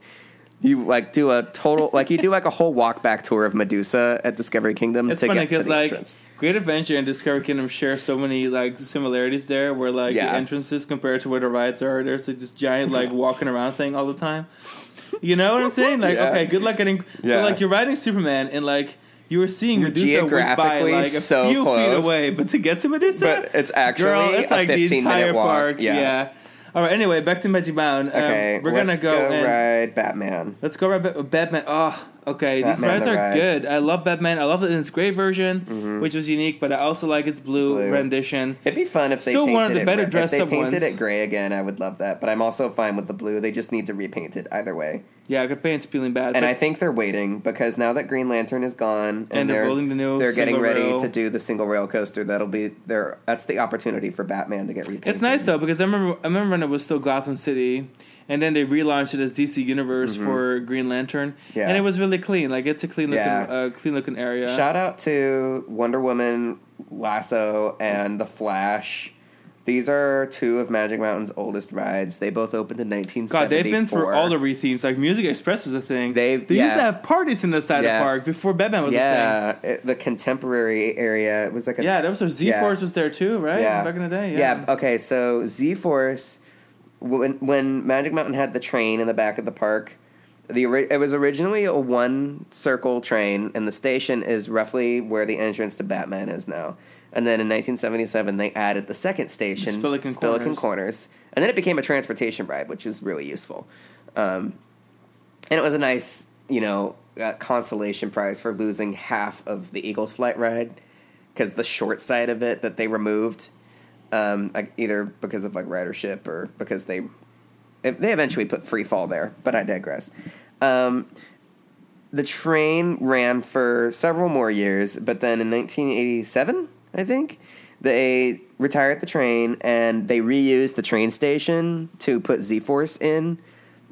you like do a total like you do like a whole walk back tour of Medusa at Discovery Kingdom it's to funny get to because like entrance. Great Adventure and Discovery Kingdom share so many like similarities there, where like Yeah. the entrances compared to where the rides are, there's like this giant like walking around thing all the time. You know what I'm saying? Like, Yeah. okay, good luck getting. Yeah. So like you're riding Superman and like. You were seeing Medusa whiz by like a so few feet away, but to get to Medusa, But it's actually girl, it's like the 15 minute entire park. Yeah. Yeah. All right. Anyway, back to Magic Mountain. Um, Okay, we're gonna let's go, and ride Batman. Let's go right back. Batman. Oh, okay. These Batman rides the are ride. good. I love Batman. I love it in its gray version, mm-hmm. which was unique, but I also like its blue, Blue. rendition. It'd be fun if they Still painted one of the better dressed if they painted ones. it gray again. I would love that, but I'm also fine with the blue. They just need to repaint it either way. Yeah, I could paint's feeling bad. And I think they're waiting because now that Green Lantern is gone, and, And they're they're building the new they're getting ready rail. to do the single rail coaster. That'll be their that's the opportunity for Batman to get repainted. it's nice though because I remember I remember when it was still Gotham City, and then they relaunched it as DC Universe for Green Lantern, Mm-hmm. Yeah. and it was really clean. Like it's a clean looking, Yeah. uh, clean looking area. Shout out to Wonder Woman, Lasso, and The Flash. These are two of Magic Mountain's oldest rides. They both opened in 1974. God, they've been through all the rethemes. Like Music Express was a thing. They've- they used to have parties in the side Yeah. of the park before Batman was a thing. yeah, the contemporary area. It was like a Yeah, that was Z Yeah. Force was there too, right? Yeah. Back in the day. Yeah. Okay. So Z Force, when when Magic Mountain had the train in the back of the park, the it was originally a one circle train, and the station is roughly where the entrance to Batman is now. And then in 1977, they added the second station, Spillikin Corners. Corners. and then it became a transportation ride, which is really useful. Um, and it was a nice, you know, uh, consolation prize for losing half of the Eagles Flight ride because the short side of it that they removed, um, like either because of like ridership or because they they eventually put free fall there. But I digress. Um, the train ran for several more years, but then in 1987, I think they retired the train and they reused the train station to put Z Force in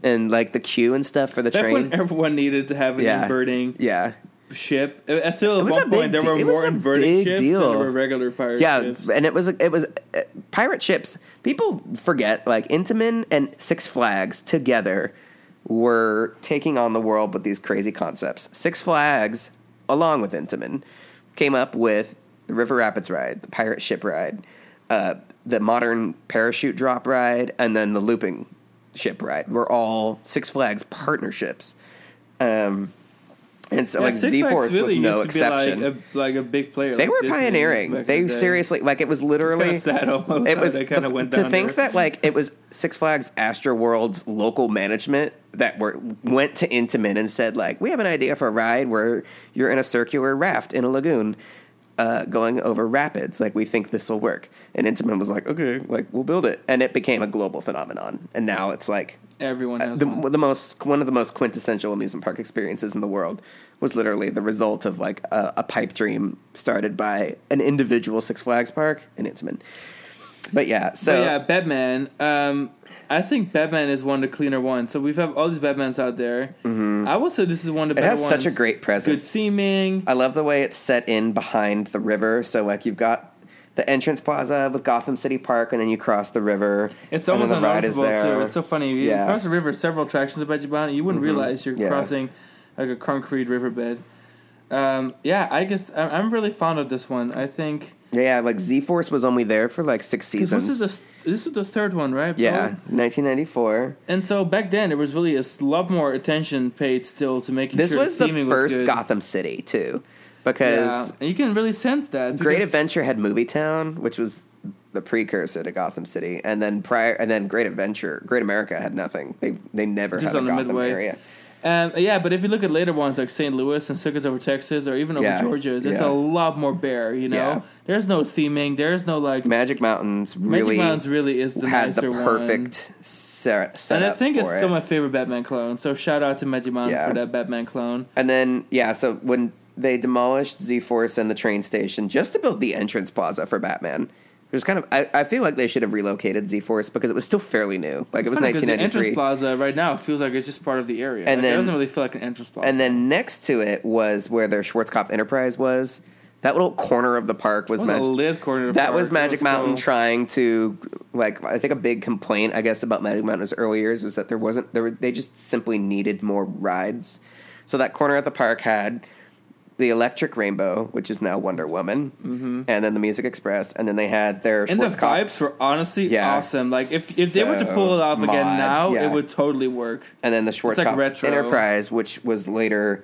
and like the queue and stuff for the Back train. everyone needed to have an Yeah. inverting yeah, ship, I feel at one point there were more big ships deal. than there were regular pirate yeah, ships. and it was it was uh, pirate ships. People forget like Intamin and Six Flags together were taking on the world with these crazy concepts. Six Flags, along with Intamin, came up with the River Rapids ride, the pirate ship ride, uh, the modern parachute drop ride, and then the looping ship ride. Were all Six Flags partnerships. Um, and so, Yeah, like Six Z Force really was no exception. Like, a, like a big player. They like were Disney pioneering. They the seriously like it was literally Kinda sad almost It was the- to down think there. that like it was Six Flags Astro World's local management that were went to Intamin and said like we have an idea for a ride where you're in a circular raft in a lagoon. Uh, going over rapids, like we think this will work, and Intamin was like, "Okay, like we'll build it," and it became a global phenomenon. And now it's like Everyone has the, one. the most one of the most quintessential amusement park experiences in the world was literally the result of like a, a pipe dream started by an individual Six Flags park in Intamin. But yeah, so So yeah, Batman. Um, I think Batman is one of the cleaner ones. So we've have all these Batmans out there. Mm-hmm. I would say this is one of the it better has ones. such a great presence. good theming. I love the way it's set in behind the river. So like you've got the entrance plaza with Gotham City Park, and then you cross the river. It's almost the ride is there. too. It's so funny. You Yeah. Mm-hmm. cross the river, several attractions about Japan. You wouldn't realize you're Yeah. crossing like a concrete riverbed. Um, yeah, I guess I'm really fond of this one. I think Yeah, like Z Force was only there for like six seasons. this is the this is the third one, right? yeah, 1994. And so back then, there was really a lot more attention paid still to making This sure was the theming first was. Gotham City too, Yeah, because and you can really sense that. Great Adventure had Movie Town, which was the precursor to Gotham City, and then prior, and then Great Adventure, Great America had nothing. They they never Just had a the Gotham midway. area. Um, yeah, but if you look at later ones like St. Louis and Six Flags over Texas or even over Yeah, Georgia, it's yeah. a lot more bare. You know, Yeah. there's no theming. There's no like Magic Mountains Really, Magic Mountains. Really is the had nicer the one. perfect set, setup And I think it's for still my favorite Batman clone. So shout out to Magic Mountain for that Batman clone. And then yeah, so when they demolished Z Force and the train station just to build the entrance plaza for Batman. It was kind of. I, I feel like they should have relocated Z Force because it was still fairly new. Like it was Funny 'cause the entrance plaza right now feels like it's just part of the area. And Like, it then- doesn't really feel like an entrance plaza. And then next to it was where their Schwarzkopf Enterprise was. That little corner of the park was It was Magic. lit corner. That park. was Magic It Mountain trying to like. I think a big complaint, I guess, about Magic Mountain's early years was that there wasn't there. Were, they just simply needed more rides. So that corner at the park had the Electric Rainbow, which is now Wonder Woman, mm-hmm. and then the Music Express, and then they had their And the vibes were honestly Yeah. awesome. Like if if they were to pull it off again now, yeah. it would totally work. and then the like Schwarzkopf retro. Enterprise, which was later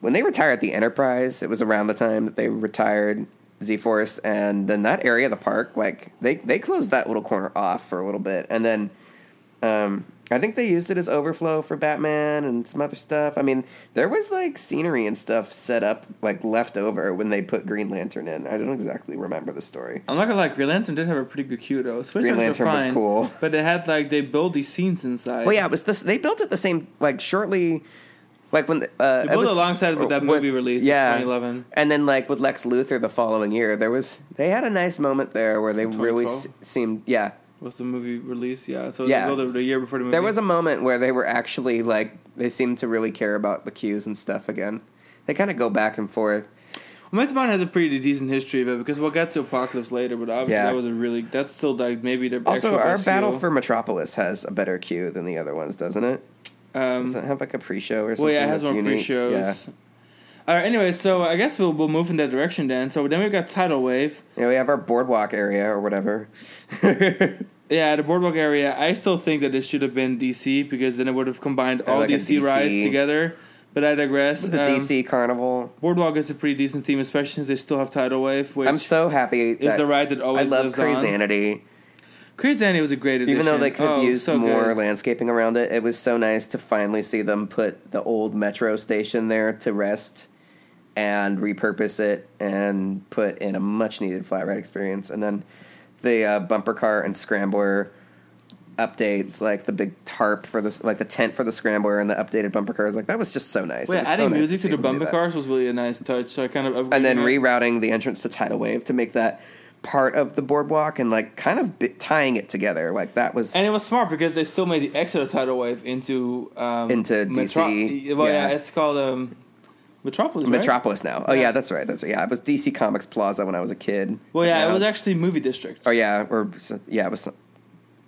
when they retired the Enterprise. It was around the time that they retired Z Force, and then that area of the park, like they they closed that little corner off for a little bit, and then um, I think they used it as overflow for Batman and some other stuff. I mean, there was like scenery and stuff set up like left over when they put Green Lantern in. I don't exactly remember the story. I'm not gonna lie, Green Lantern did have a pretty good queue though. Space Green Lantern was fine, cool. but they had like they built these scenes inside. Well, yeah, it was this. They built it the same like shortly. Like when the, uh, it was- alongside with that movie release yeah, 2011. and then like with Lex Luthor the following year, there was they had a nice moment there where they really s- seemed yeah. Was the movie release? Yeah, so Yeah. the year before the movie. There was a moment where they were actually like they seemed to really care about the cues and stuff again. They kind of go back and forth. Well, has a pretty decent history of it because we'll get to Apocalypse later, but obviously Yeah. that was a really that's still like maybe their Also, our battle for Metropolis has a better cue than the other ones, doesn't it? um, Does it have like a pre-show or something? Well, yeah, it has more unique? pre-shows. Yeah. All right. Anyway, so I guess we'll we'll move in that direction then. So then we've got tidal wave. yeah, we have our boardwalk area or whatever. Yeah, the boardwalk area. I still think that this should have been DC because then it would have combined all like DC, DC. rides together. But I digress. The Um, DC Carnival. Boardwalk is a pretty decent theme, especially since they still have tidal wave, which I'm so happy. is that the ride that I always love lives on. Crazanity. Crazy Annie was a great addition. Even though they could have Oh, used so more good. landscaping around it, it was so nice to finally see them put the old metro station there to rest and repurpose it and put in a much needed flat ride experience. And then the uh, bumper car and scrambler updates, like the big tarp for the like the tent for the scrambler and the updated bumper cars, like that was just so nice. Was so adding nice music see to the bumper cars was really a nice touch. So I kind of and then it. rerouting the entrance to tidal wave to make that part of the boardwalk and like kind of tying it together like that was And it was smart because they still made the exit of tidal wave into um, Into DC, Well, yeah. yeah. it's called um, Metropolis. Right? Metropolis now. Oh Yeah. yeah, that's right. That's right. Yeah, it was DC Comics Plaza when I was a kid. Well, yeah, it was actually movie district. Oh yeah, or yeah, it was. It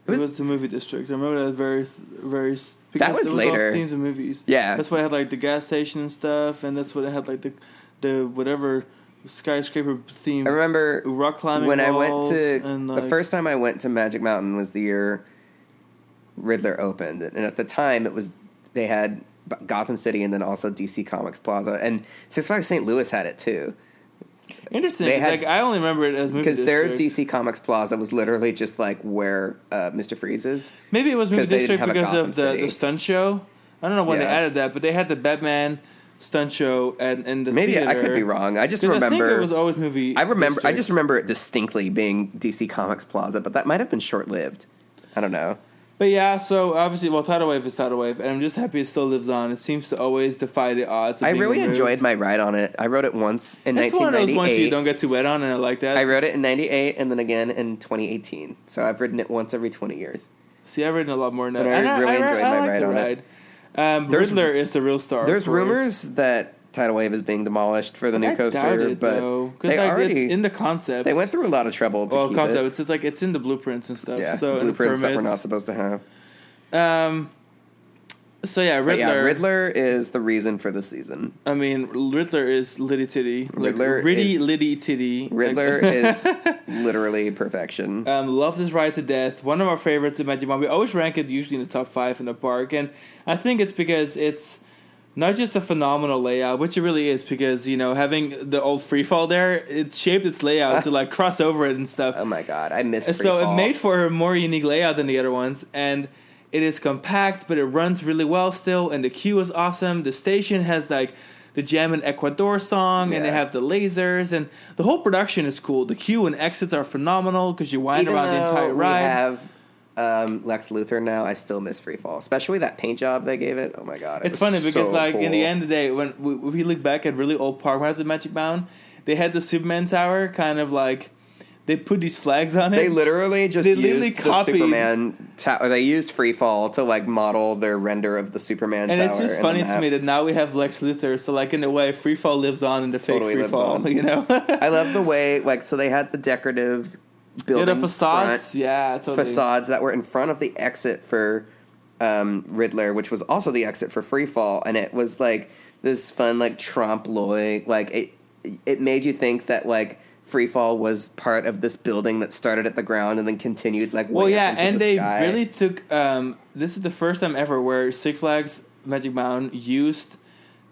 It was, was, the movie district. I remember that very, very. That was it was later. All themes of movies. Yeah. that's why it had like the gas station and stuff, and that's what it had like the, the whatever skyscraper theme. I remember rock climbing when I went to and, the first time I went to Magic Mountain was the year Riddler opened, and at the time it was they had Gotham City and then also DC Comics Plaza, and Six Flags St. Louis had it too Interesting. they had- like I only remember it as because their. DC Comics Plaza was literally just like where uh, Mister Freeze is. Maybe it was movie district because of the, the stunt show. I don't know when they added that, but they had the Batman stunt show and and the Maybe I could be wrong. I just remember I think it was always movie. I remember. I just remember it distinctly being DC Comics Plaza, but that might have been short lived. I don't know. But yeah, so obviously, well, tidal wave is tidal wave, and I'm just happy it still lives on. It seems to always defy the odds. Of I really removed. enjoyed my ride on it. I rode it once in It's one of those ones you 1998. don't get too wet on, and I like that. I rode it in 98 and then again in 2018. So I've ridden it once every 20 years. See, I've ridden a lot more than that. But I And really enjoyed my like ride the on it. Um, Riddler is the real star. There's rumors that Tidal Wave is being demolished for the new I coaster, it, but because they like already it's in the concept. they went through a lot of trouble to well, keep concept. it. It's, it's like it's in the blueprints and stuff. Yeah, so blueprints that we're not supposed to have. Um. So yeah, Riddler. yeah, Riddler is the reason for the season. I mean, Riddler is litty titty. Like, Riddler Ritty is- litty titty. Riddler Like- is literally perfection. Um, love this ride to death. One of our favorites in Magic Mountain. We always rank it usually in the top five in the park, and I think it's because it's not just a phenomenal layout, which it really is. Because you know, having the old free fall there, it shaped its layout to like cross over it and stuff. oh my god, I miss. It. So it made for a more unique layout than the other ones, and it is compact, but it runs really well still. And the queue is awesome. The station has like the Jam in Ecuador song, and they have the lasers, and the whole production is cool. The queue and exits are phenomenal because you wind Even around the entire we ride. have um, Lex Luthor now. I still miss Free Fall, especially that paint job they gave it. Oh my god, it It's funny because, so like, in the end of the day, when we, we look back at really old park at Magic Mountain, they had the Superman Tower kind of like they put these flags on it. They literally just They used literally the copied- Superman. Ta- or they used Free Fall to like model their render of the Superman. and tower it's just funny the to me that now we have Lex Luthor, so like in a way, Free Fall lives on in the fake Totally Free lives Fall. You know, I love the way like so they had the decorative yeah, building the facades, front yeah, totally. facades that were in front of the exit for um, Riddler, which was also the exit for Free Fall, and it was like this fun like trompe l'oeil. Like it, it made you think that like Free Fall was part of this building that started at the ground and then continued like. Well, yeah, and the they sky. really took. Um, this is the first time ever where Six Flags Magic Mountain used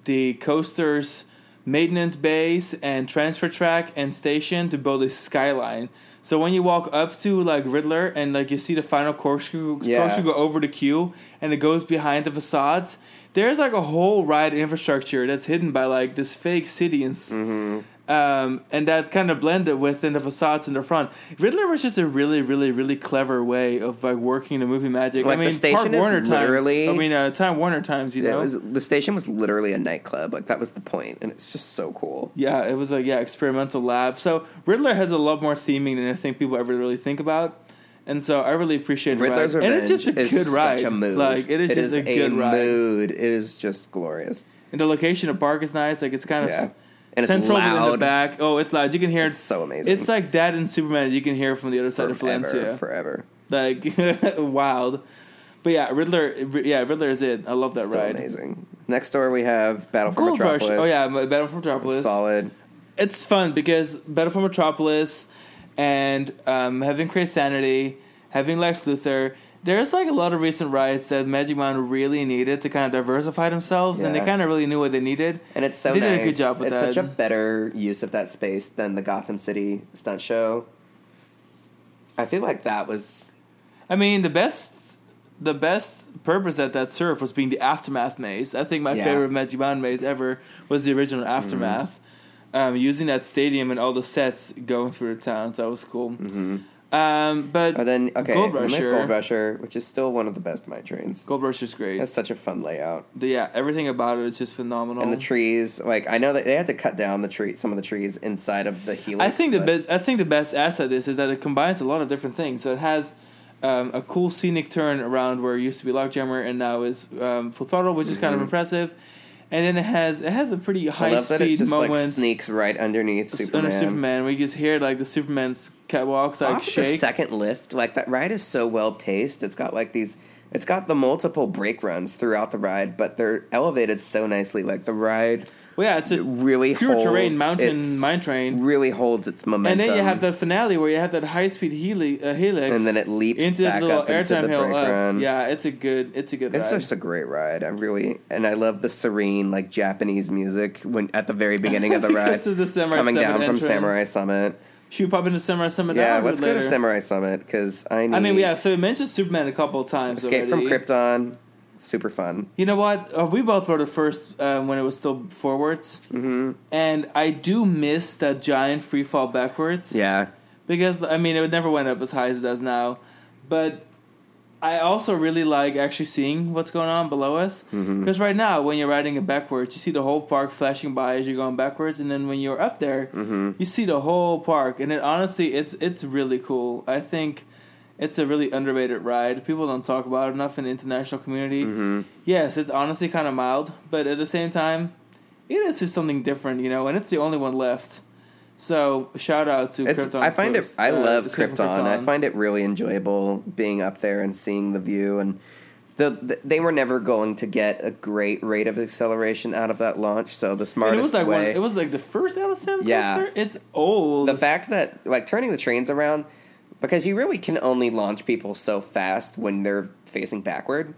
the coaster's maintenance base and transfer track and station to build a skyline. So when you walk up to like Riddler and like you see the final corkscrew, Yeah. corkscrew go over the queue and it goes behind the facades, there's like a whole ride infrastructure that's hidden by like this fake city and Mm-hmm. Um, and that kind of blended within the facades in the front. Riddler was just a really, really, really clever way of like working the movie magic. Like, I the mean, station Park is Warner literally- times. I mean, uh, Time Warner times. You know, was, the station was literally a nightclub. Like that was the point, and it's just so cool. yeah, it was like yeah, experimental lab. So Riddler has a lot more theming than I think people ever really think about. And so I really appreciate the Riddler's ride. and it's just a is good ride. such a mood. Like it is It just a good ride. mood. It is just glorious. And the location of park is nice. Like it's kind of Yeah. And it's central in the back. Oh, it's loud. You can hear It's it. so amazing. It's like that in Superman. You can hear from the other side of Valencia. forever. like wild. But yeah, Riddler. Yeah, Riddler is it. I love that Still ride. amazing. Next door we have Battle for Gold Rush. Metropolis. Oh yeah, Battle for Metropolis. solid. It's fun because Battle for Metropolis and um, having Crazanity, having Lex Luthor. There's like a lot of recent riots that Magic Mountain really needed to kind of diversify themselves, and they kind of really knew what they needed. And it's so They nice. did a good job with it's that. such a better use of that space than the Gotham City stunt show. I feel like that was I mean, the best. The best purpose that that served was being the aftermath maze. I think my Yeah. Mm-hmm. favorite Magic Mountain maze ever was the original aftermath. Um, using that stadium and all the sets going through the towns, that was cool. hmm Um, but But then okay, Gold Rusher. Gold Rusher, which is still one of the best mine trains. Gold Rush is great. That's such a fun layout. The- yeah, everything about it is just phenomenal. And the trees, like I know that they had to cut down the tree, some of the trees inside of the helix. I think the be- I think the best asset is is that it combines a lot of different things. So it has um, a cool scenic turn around where it used to be Logjammer and now is um, Full Throttle, which is kind of Mhm. impressive. And then it has it has a pretty I high love that it speed just like moment sneaks right underneath Superman. under Superman you just hear like the Superman's catwalks like Off of the shake. second lift, like that ride is so well paced. It's got like these. It's got the multiple brake runs throughout the ride, but they're elevated so nicely. Like the ride well, yeah, it's a really pure holds terrain mountain mine train. Really holds its momentum. And then you have the finale where you have that high speed heli- uh, helix, And then it leaps into back the little airtime hill up. run. Yeah, it's a good, it's a good It's ride. just a great ride. I really and I love the serene like Japanese music when at the very beginning of the ride, of the Samurai coming down from. Samurai Summit. Should we pop into Samurai Summit? Yeah, let's go to? Samurai Summit because I need. I mean, yeah. So we mentioned Superman a couple of times. Escape from. Krypton, super fun. You know what? Uh, we both rode it first um, when it was still forwards, hmm and I do miss that giant free fall backwards. Yeah, because I mean it never went up as high as it does now, but I also really like actually seeing what's going on below us Mm-hmm. because right now when you're riding it backwards, you see the whole park flashing by as you're going backwards, and then when you're up there, Mm-hmm. you see the whole park, and it honestly it's it's really cool. I think it's a really underrated ride. People don't talk about it enough in the international community. Mm-hmm. Yes, it's honestly kind of mild, but at the same time, it is just something different, you know, and it's the only one left. So shout out to It's, Krypton. I find it. I uh, love from Krypton. I find it really enjoyable being up there and seeing the view. And the, the they were never going to get a great rate of acceleration out of that launch. So the And smartest it was like way. one, it was like the first LSM Yeah. coaster. It's old. the fact that like turning the trains around because you really can only launch people so fast when they're facing backward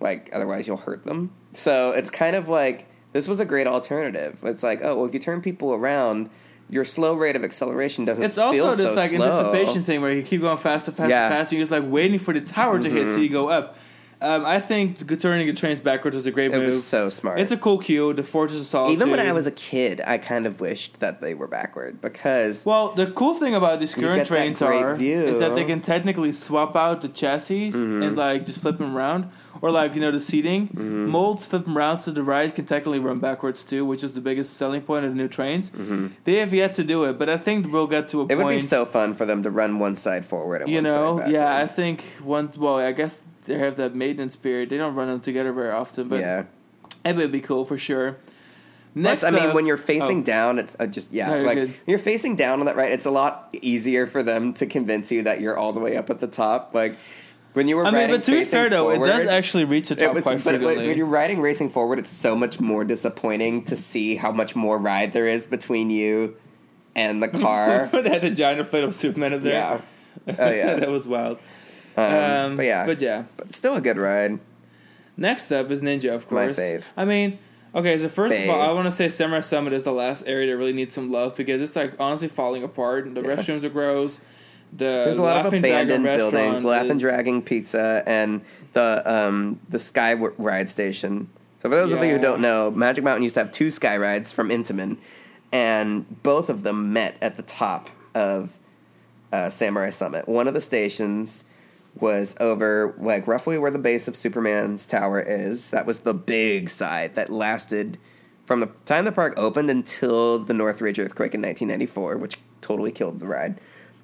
like otherwise you'll hurt them so it's kind of like this was a great alternative it's like oh well if you turn people around your slow rate of acceleration doesn't it's also this so like slow. anticipation thing where you keep going faster, faster, Yeah. Mm-hmm. faster. You're just like waiting for the tower to hit so you go up. Um, I think turning the trains backwards was a great it move. It was so smart it's a cool cue. The Fortress of Solitude. even when i was a kid i kind of wished that they were backward because Well, the cool thing about these current trains are view. is that they can technically swap out the chassis Mm-hmm. and like just flip them around, or like you know the seating Mm-hmm. molds flip them around so the ride can technically run backwards too, which is the biggest selling point of the new trains. They have yet to do it, but I think we'll get to a Mm-hmm. it point. would be so fun for them to run one side forward and you know, yeah. I think once. Well, I guess they have that maintenance period. They don't run them together very often, but yeah it would be cool for sure. Plus, Next, I mean, when you're facing oh. down, it's uh, just yeah, No, you're like good. you're facing down on that right. It's a lot easier for them to convince you that you're all the way up at the top. Like when you were, I mean, riding but to be fair though, forward, it does actually reach the top was, quite frequently. when you're riding racing forward, it's so much more disappointing to see how much more ride there is between you and the car. they had the giant of Superman up there. yeah, oh yeah, that was wild. Um, Um, but yeah, but yeah. but still a good ride. Next up is Ninja, of course. My fave. I mean, okay, so first of all, I want to say Samurai Summit is the last area that really needs some love because it's like honestly falling apart. The Yeah. restrooms are gross. The There's a lot of abandoned buildings, Laughing Dragon Pizza, and the um, the Sky Ride Station. So for those of you who don't know, Magic Mountain used to have two Sky Rides from Intamin, and both of them met at the top of uh, Samurai Summit. One of the stations was over like roughly where the base of Superman's tower is. That was the big side that lasted from the time the park opened until the Northridge earthquake in 1994, which totally killed the ride.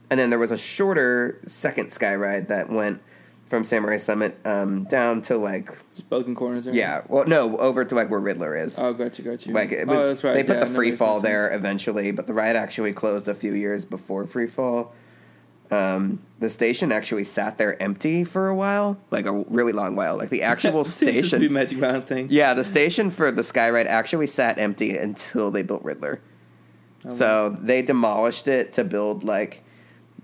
And then there was a shorter second sky ride that went from Samurai Summit um, down to like Belgian corners there. yeah, well no, over to like where Riddler is. Oh, gotcha, gotcha. Like it was, oh, that's right. they put yeah, the free fall there sense. eventually, but the ride actually closed a few years before free fall. Um, the station actually sat there empty for a while, like a really long while. Like the actual Seems to be station, Magic Mountain thing. yeah, the station for the Sky Ride actually sat empty until they built Riddler. Oh, so they demolished it to build like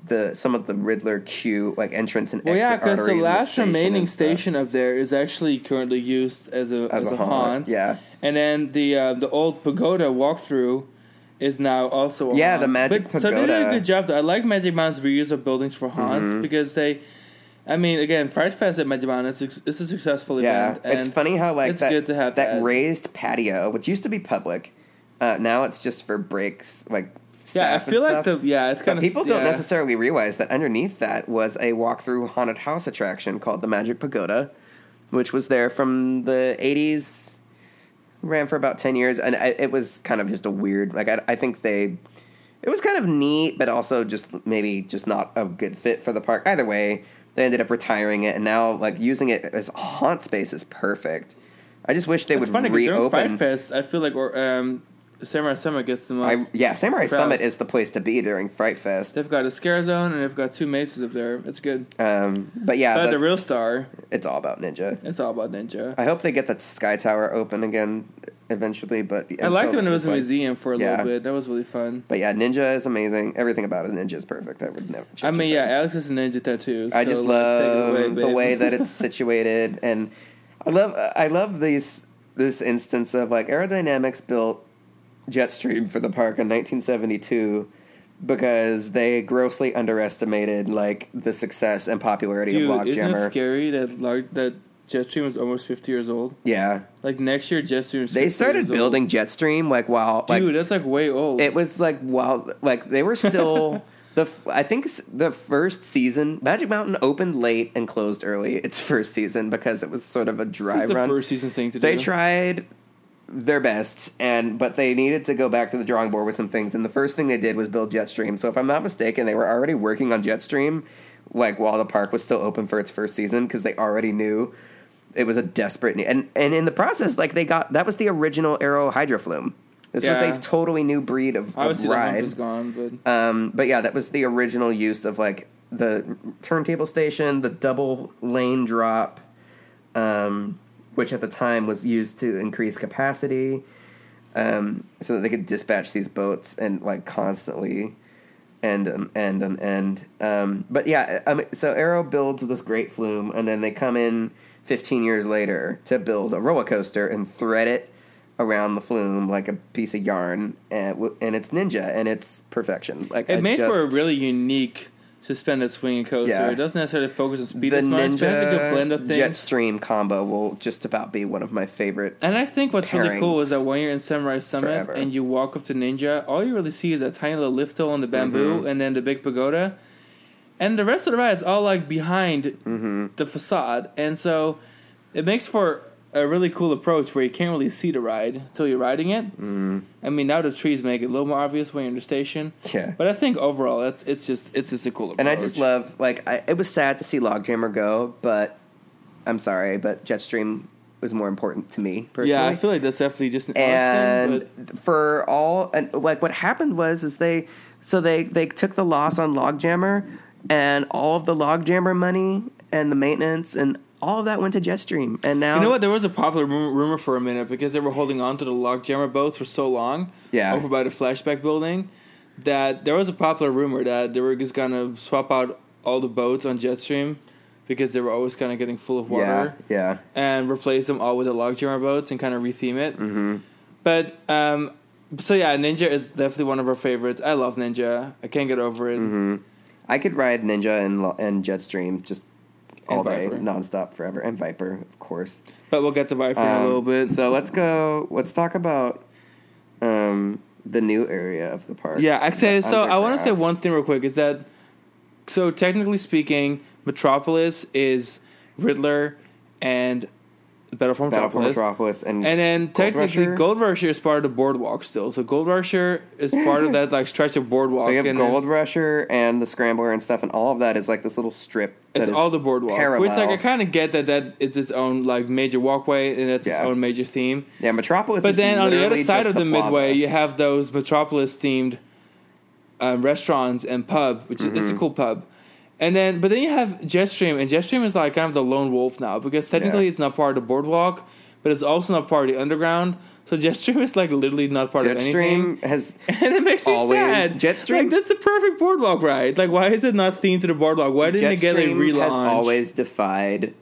the some of the Riddler queue, like entrance and Well, yeah, because the last station remaining station up there is actually currently used as a as, a, haunt. Yeah, And then the uh, the old pagoda walkthrough is now also Yeah, the Magic but, So they did a Mm-hmm. good job. Though. I like Magic Mountain's reuse of buildings for haunts because they, I mean, again, Fright Fest at Magic Mountain is it's a successful yeah. event. and It's funny how like it's that, good to have that, that. raised patio, which used to be public, uh, now it's just for breaks, like. Yeah, I feel like the yeah, it's kind of people don't yeah. necessarily realize that underneath that was a walk-through haunted house attraction called the Magic Pagoda, which was there from the '80s, ran for about ten years, and I, it was kind of just a weird. Like I, I think they, it was kind of neat, but also just maybe just not a good fit for the park. Either way, they ended up retiring it, and now like using it as a haunt space is perfect. I just wish they would reopen. It's would funny because during Fright reopen. Fest, I feel like or um, Samurai Summit gets the most. I, yeah, Samurai crowds. Summit is the place to be during Fright Fest. They've got a scare zone and they've got two maces up there. It's good. Um, but yeah, But but the real star, it's all about Ninja. it's all about Ninja. I hope they get the Sky Tower open again eventually. But I liked it when it was a museum for a Yeah. little bit. That was really fun. But yeah, Ninja is amazing. Everything about it, Ninja is perfect. I would never. I mean, yeah. Alex has a ninja tattoo. I just like, take it love away, the way that it's situated, and I love I love these this instance of like Arrow Dynamics built Jetstream for the park in 1972 because they grossly underestimated like the success and popularity Dude, of isn't it scary that large, that Jetstream was almost fifty years old? Yeah, Like next year, Jetstream. they started building Jetstream like while like Dude, that's like way old. it was like while like they were still The f- I think the first season, Magic Mountain opened late and closed early. Its first season because it was sort of a dry run. first season thing to they do. tried their best, and but they needed to go back to the drawing board with some things. And the first thing they did was build Jetstream. So if I'm not mistaken, they were already working on Jetstream, like while the park was still open for its first season, because they already knew it was a desperate need. And and in the process, like they got that was the original Arrow Hydroflume. This Yeah. was a totally new breed of, of Obviously, the ride. is gone, but Um, but yeah, that was the original use of like the turntable station, the double lane drop, um, which at the time was used to increase capacity, um, so that they could dispatch these boats and like constantly end and end and end. Um, but yeah, so Arrow builds this great flume, and then they come in 15 years later to build a roller coaster and thread it around the flume like a piece of yarn, and, and it's ninja and it's perfection. Like it I made for a really unique suspended swinging coaster. Yeah. It doesn't necessarily focus on speed the as much, but it has a good blend Ninja of things. Jetstream combo will just about be one of my favorite. And I think what's really cool is that when you're in Samurai Summit forever. and you walk up to Ninja, all you really see is that tiny little lift hill on the bamboo Mm-hmm. and then the big pagoda. And the rest of the ride is all like behind Mm-hmm. the facade. And so it makes for a really cool approach where you can't really see the ride until you're riding it. Mm-hmm. I mean, now the trees make it a little more obvious when you're in the station. Yeah. But I think overall, it's it's just it's just a cool approach. And I just love like I, it was sad to see Logjammer go, but I'm sorry, but Jetstream was more important to me personally. Yeah, I feel like that's definitely just an and thing, for all and like what happened was is they so they they took the loss on Logjammer and all of the Logjammer money and the maintenance and all of that went to Jetstream and now You know what? There was a popular rumor, rumor for a minute because they were holding on to the logjammer boats for so long. Yeah. Over by the flashback building, that there was a popular rumor that they were just gonna swap out all the boats on Jetstream because they were always kind of getting full of water yeah and replace them all with the logjammer boats and kind of retheme it. Mm-hmm. But um, so yeah, Ninja is definitely one of our favorites. I love Ninja. I can't get over it. Mm-hmm. I could ride Ninja and and Jetstream just all day Viper. nonstop forever and Viper of course. But we'll get to Viper in a Um, little bit. So let's go. Let's talk about um, the new area of the park. Yeah, actually, so I want to say underground. one thing real quick is that, so technically speaking, Metropolis is Riddler and Battle for Battle for Metropolis. Metropolis and And then technically, Rusher? Gold Rusher is part of the boardwalk still. So Gold Rusher is part of that like stretch of boardwalk. So you have and then Gold Rusher and the Scrambler and stuff, and all of that is like this little strip. that It's all the boardwalk, parallel. which like I kind of get that that it's its own like major walkway and it's Yeah. its own major theme. yeah, Metropolis. But then on the other side of the, plaza. midway, you have those Metropolis themed um, restaurants and pub, which is it's Mm-hmm. a cool pub. And then, but then you have Jetstream, and Jetstream is like kind of the lone wolf now because technically Yeah. it's not part of the boardwalk, but it's also not part of the underground. So Jetstream is like literally not part of anything, Jetstream has and it makes me sad. Jetstream- like that's the perfect boardwalk ride. Like, why is it not themed to the boardwalk? Why didn't it get like Jetstream relaunched? has always defied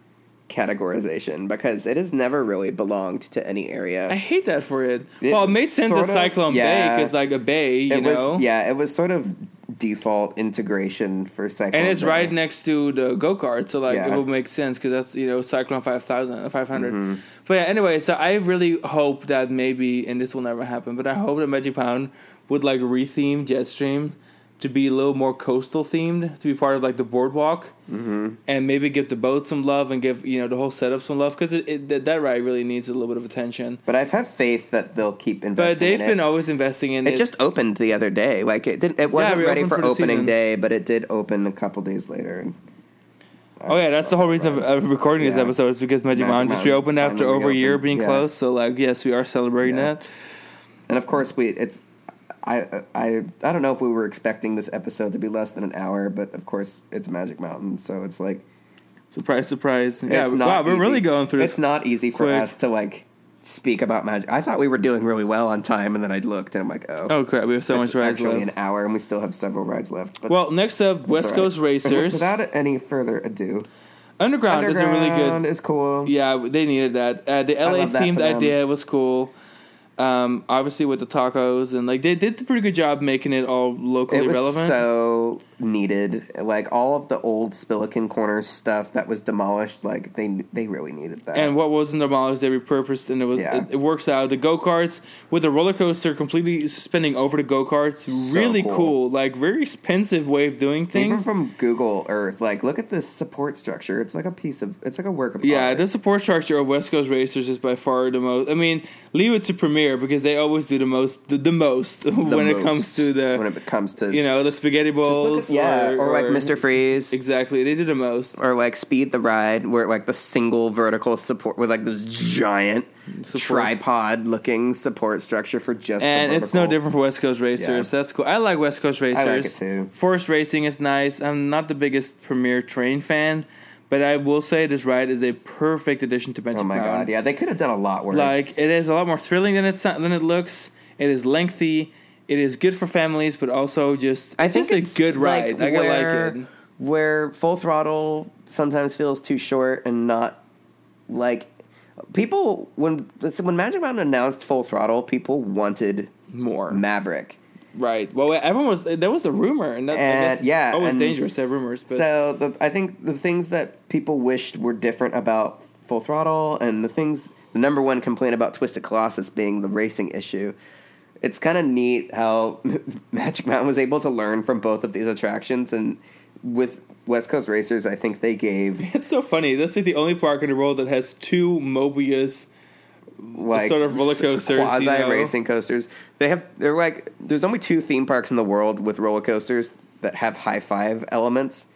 categorization because it has never really belonged to any area. I hate that for it. It well, it made sense that Cyclone yeah. Bay is like a bay, you it know. was yeah, it was sort of default integration for Cyclone. And it's Bay. right next to the go kart, so like Yeah. it will make sense because that's you know Cyclone 5000, 500. Mm-hmm. But yeah, anyway, so I really hope that maybe, and this will never happen, but I hope that Magic Pound would like retheme Jetstream to be a little more coastal themed, to be part of like the boardwalk, mm-hmm. and maybe give the boat some love and give you know the whole setup some love because it, it, that, that ride really needs a little bit of attention. But I've had faith that they'll keep investing. But they've in been it. always investing in it. It just opened the other day. Like it didn't. It wasn't we ready for, for opening season. day, but it did open a couple days later. Oh yeah, that's the whole reason of, of recording this episode is because Magic, Magic Mountain just reopened after over a year being yeah. closed. So like, yes, we are celebrating Yeah. that. and of course we. It's. I I I don't know if we were expecting this episode to be less than an hour, but of course it's Magic Mountain, so it's like Surprise, surprise! Yeah, it's we- not wow, we're easy. really going through this. It's not easy for quick. us to like speak about Magic. I thought we were doing really well on time, and then I looked and I'm like, oh, Oh crap, we have so much rides actually left. an hour, and we still have several rides left. But Well, next up, West Coast right. Racers. Without any further ado, Underground, is a really Underground good. is cool. Yeah, they needed that. Uh, the LA themed idea was cool. Um, obviously with the tacos and like they did a pretty good job making it all locally it was relevant. so needed. Like all of the old Spillikin Corners stuff that was demolished, like they they really needed that. And what wasn't demolished, they repurposed, and it was Yeah. it, it works out. The go karts with the roller coaster completely suspending over the go karts, So really cool. cool. Like very expensive way of doing things. Even from Google Earth, like look at this support structure. It's like a piece of it's like a work of Yeah, art. the support structure of West Coast Racers is by far the most. I mean, leave it to Premier because they always do the most, the, the most The when it comes to the, when it comes to you know, the spaghetti bowls. Yeah, or, or, like Mr. Freeze. Exactly, they do the most. or like Speed the Ride, where like the single vertical support with like this giant tripod looking support structure for just And it's no different for West Coast Racers. Yeah. That's cool. I like West Coast Racers. I like it too. Force Racing is nice. I'm not the biggest Premier Train fan, but I will say this ride is a perfect addition to Magic Oh my god, yeah, they could have done a lot worse. Like it is a lot more thrilling than it than it looks. It is lengthy. It is good for families, but also just I think just it's a good ride. Like, where, I like it. Where full throttle sometimes feels too short and not like people when when Magic Mountain announced full throttle, people wanted More Maverick. right. Well, everyone was there was a rumor, and that And, yeah, always and dangerous to have rumors. But so the, I think the things that people wished were different about Full Throttle, and the things the number one complaint about Twisted Colossus being the racing issue. It's kind of neat how Magic Mountain was able to learn from both of these attractions, and with West Coast Racers, I think they gave it's so funny. That's like the only park in the world that has two Mobius like sort of roller coasters, you quasi know? racing coasters. They have they're like there's only two theme parks in the world with roller coasters that have high five elements.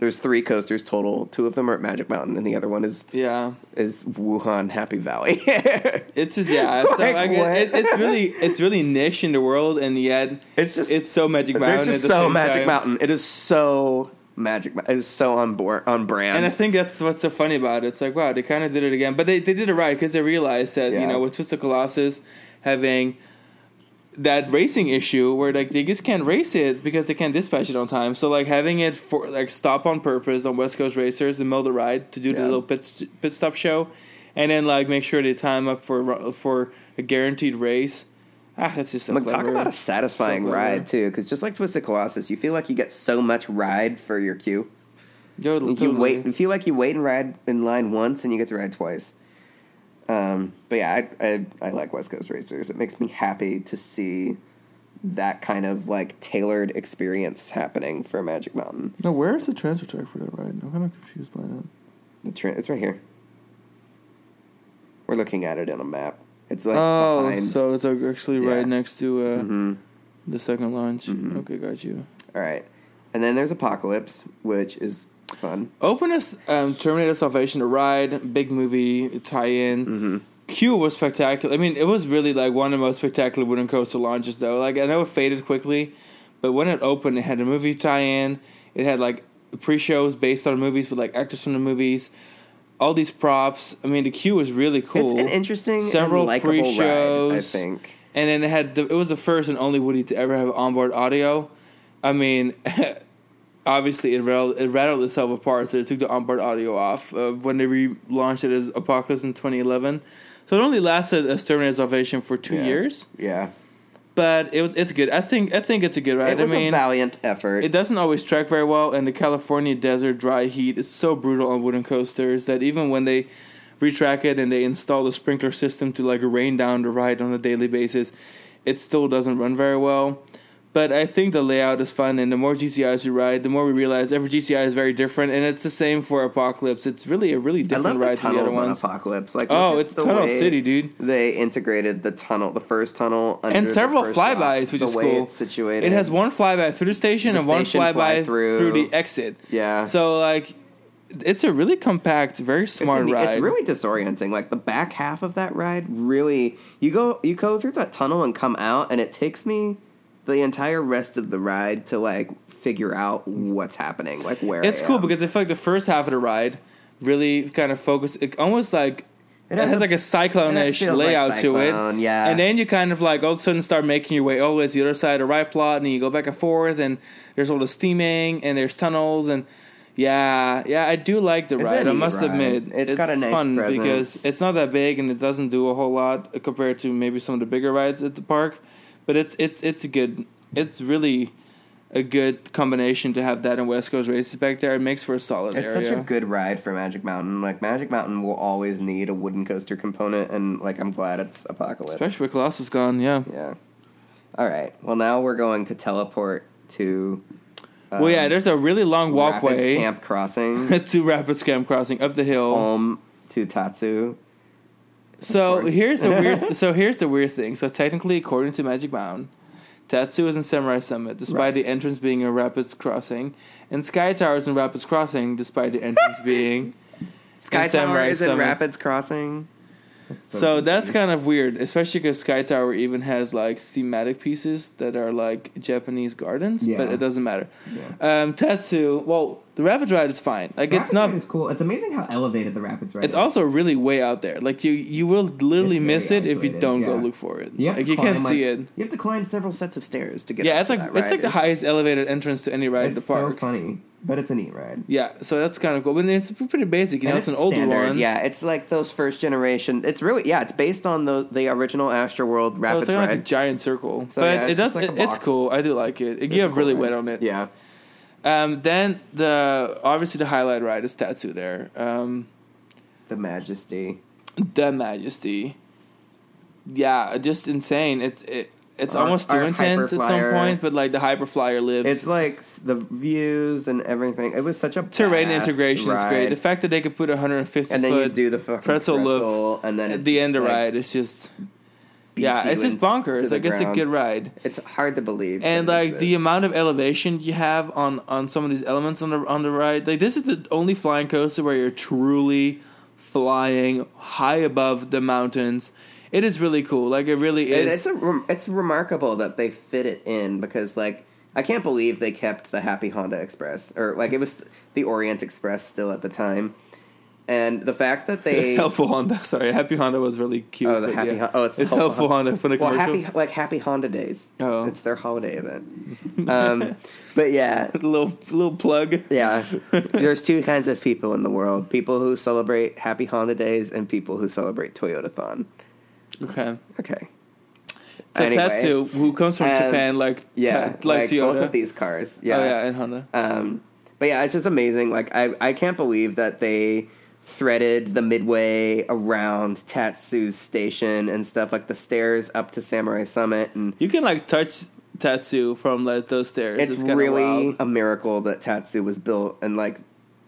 There's three coasters total. Two of them are at Magic Mountain, and the other one is Yeah, is Wuhan Happy Valley. it's just yeah. So Like, what? it, it's really it's really niche in the world, and yet it's just it's so Magic Mountain. Just so Magic time. Mountain. It is so Magic. Mo- It is so on board on brand. And I think that's what's so funny about it. It's like, wow, they kind of did it again. But they, they did it right because they realized that, you know, with Twisted Colossus having that racing issue where, like, they just can't race it because they can't dispatch it on time. So, like, having it for, like, stop on purpose on West Coast Racers, the middle of the ride to do the little pit, pit stop show, and then, like, make sure they time up for for a guaranteed race. Ah, that's just so But talk about a satisfying So ride too, because just like Twisted Colossus, you feel like you get so much ride for your queue. Yo, You wait. You feel like you wait and ride in line once, and you get to ride twice. Um, but yeah, I, I I like West Coast Racers. It makes me happy to see that kind of like tailored experience happening for Magic Mountain. No, where is the transfer track for that ride? I'm kind of confused by that. The tra- it's right here. We're looking at it in a map. It's like oh, behind. so it's actually Yeah. right next to uh, Mhm. the second launch. Mhm. Okay, got you. All right, and then there's Apocalypse, which is fun. Openness, um, Terminator Salvation, the ride, big movie tie-in. Mm-hmm. Q was spectacular. I mean, it was really like one of the most spectacular wooden coaster launches, though. Like I know it faded quickly, but when it opened, it had a movie tie-in. It had like pre-shows based on movies with like actors from the movies. All these props. I mean, the Q was really cool. It's an interesting, Several likable ride. I think. and then it had the, it was the first and only Woody to ever have onboard audio. I mean, obviously it rattled, it rattled itself apart, so they took the onboard audio off uh, when they relaunched it as Apocalypse in 2011. So it only lasted as Terminator Salvation for two Yeah. years, Yeah, but it was it's good. I think I think it's a good ride. it was I mean, a valiant effort. it doesn't always track very well, and the California desert dry heat is so brutal on wooden coasters that even when they retrack it and they install the sprinkler system to like rain down the ride on a daily basis, it still doesn't run very well. But I think the layout is fun, and the more GCIs we ride, the more we realize every GCI is very different, and it's the same for Apocalypse. It's really a really different the ride to the other ones. Apocalypse. Like, Oh, it's the Tunnel City, dude. They integrated the tunnel, the first tunnel, under and the several flybys, which the is cool. Situated. It has one flyby through the station The and one flyby fly through. through. the exit. Yeah. So like, it's a really compact, very It's, smart ride. it's really disorienting. Like the back half of that ride, really, you go you go through that tunnel and come out, and it takes me the entire rest of the ride to like figure out what's happening, like where It's I cool am. because I feel like the first half of the ride really kind of focus. It almost like it has, has like a cyclone-ish it feels like layout to it. yeah. And then you kind of like all of a sudden start making your way all the way to the other side of the ride plot, and you go back and forth, and there's all the steaming, and there's tunnels, and yeah, yeah, I do like the It's ride. I must ride. admit, It's got a nice fun presence. because it's not that big and it doesn't do a whole lot compared to maybe some of the bigger rides at the park. But it's it's it's a good. It's really a good combination to have that and West Coast races back there. It makes for a solid It's area. such a good ride for Magic Mountain. Like Magic Mountain will always need a wooden coaster component, and like I'm glad it's Apocalypse. Especially with Colossus gone, yeah. yeah. All right. Well, now we're going to teleport to. well, yeah, um, there's a really long Rapids walkway Camp Crossing to Rapids Camp Crossing up the hill. home to Tatsu. So here's the weird. so here's the weird thing. So technically, according to Magic Mountain, Tatsu is in Samurai Summit, despite Right. the entrance being in Rapids Crossing, and Sky Tower is in Rapids Crossing, despite the entrance being. Sky Tower Samurai is in Rapids Crossing. So that's kind of weird, especially because Sky Tower even has like thematic pieces that are like Japanese gardens, yeah. but it doesn't matter. Yeah. Um, Tatsu, well, the Rapids ride is fine. Like it's not. is cool. It's amazing how elevated the Rapids ride It's also really way out there. Like you, you will literally It's miss it if you don't go look for it. You like you can't see it. You have to climb several sets of stairs to get. Yeah, it's like it's like the highest elevated entrance to any ride It's the park. so funny, but it's a neat ride. Yeah, so that's kind of cool. But it's pretty basic. You know, And it's, an older standard, one. Yeah, it's like those first generation. It's really yeah. It's based on the the original Astro World So Rapids it's like, ride. a giant circle, So, but yeah, it does. like it- it's cool. I do like it. It It's have cool really ride. wet on it. Yeah, Um, then the obviously the highlight ride is Tatsu there. Um, the Majesty. the Majesty. Yeah, just insane. It's it. It's Our- almost too intense at some point, but like the Hyperflyer lives. It's like s- the views and everything. It was such a terrain badass integration is great. The fact that they could put 150 and then foot you do the fucking pretzel pretzel, loop and then at the end of like, ride, it's just beats yeah, you it's just bonkers. the Like it's a ground. good ride. It's hard to believe, and that it like the exists. amount of elevation you have on on some of these elements on the on the ride like this is the only flying coaster where you're truly flying high above the mountains it is really cool like it really is. it's a, it's remarkable that they fit it in because like I can't believe they kept the Happy Honda Express or like it was the Orient Express still at the time, and the fact that they helpful honda sorry happy honda was really cute oh the Happy yeah. Hon- oh it's, it's helpful honda for the well commercial happy like Happy Honda Days Oh. it's their holiday event, um, but yeah little little plug yeah there's two kinds of people in the world people who celebrate Happy Honda Days and people who celebrate Toyotathon. Okay Okay. so Anyway, tatsu who comes from um, japan like Yeah, ta- like, like, both of these cars. Yeah, oh yeah and honda Um, but yeah, it's just amazing. Like I, I can't believe that they threaded the midway around Tatsu's station and stuff like the stairs up to Samurai Summit, and you can like touch tatsu from like those stairs it's, it's, really wild. a miracle that Tatsu was built and like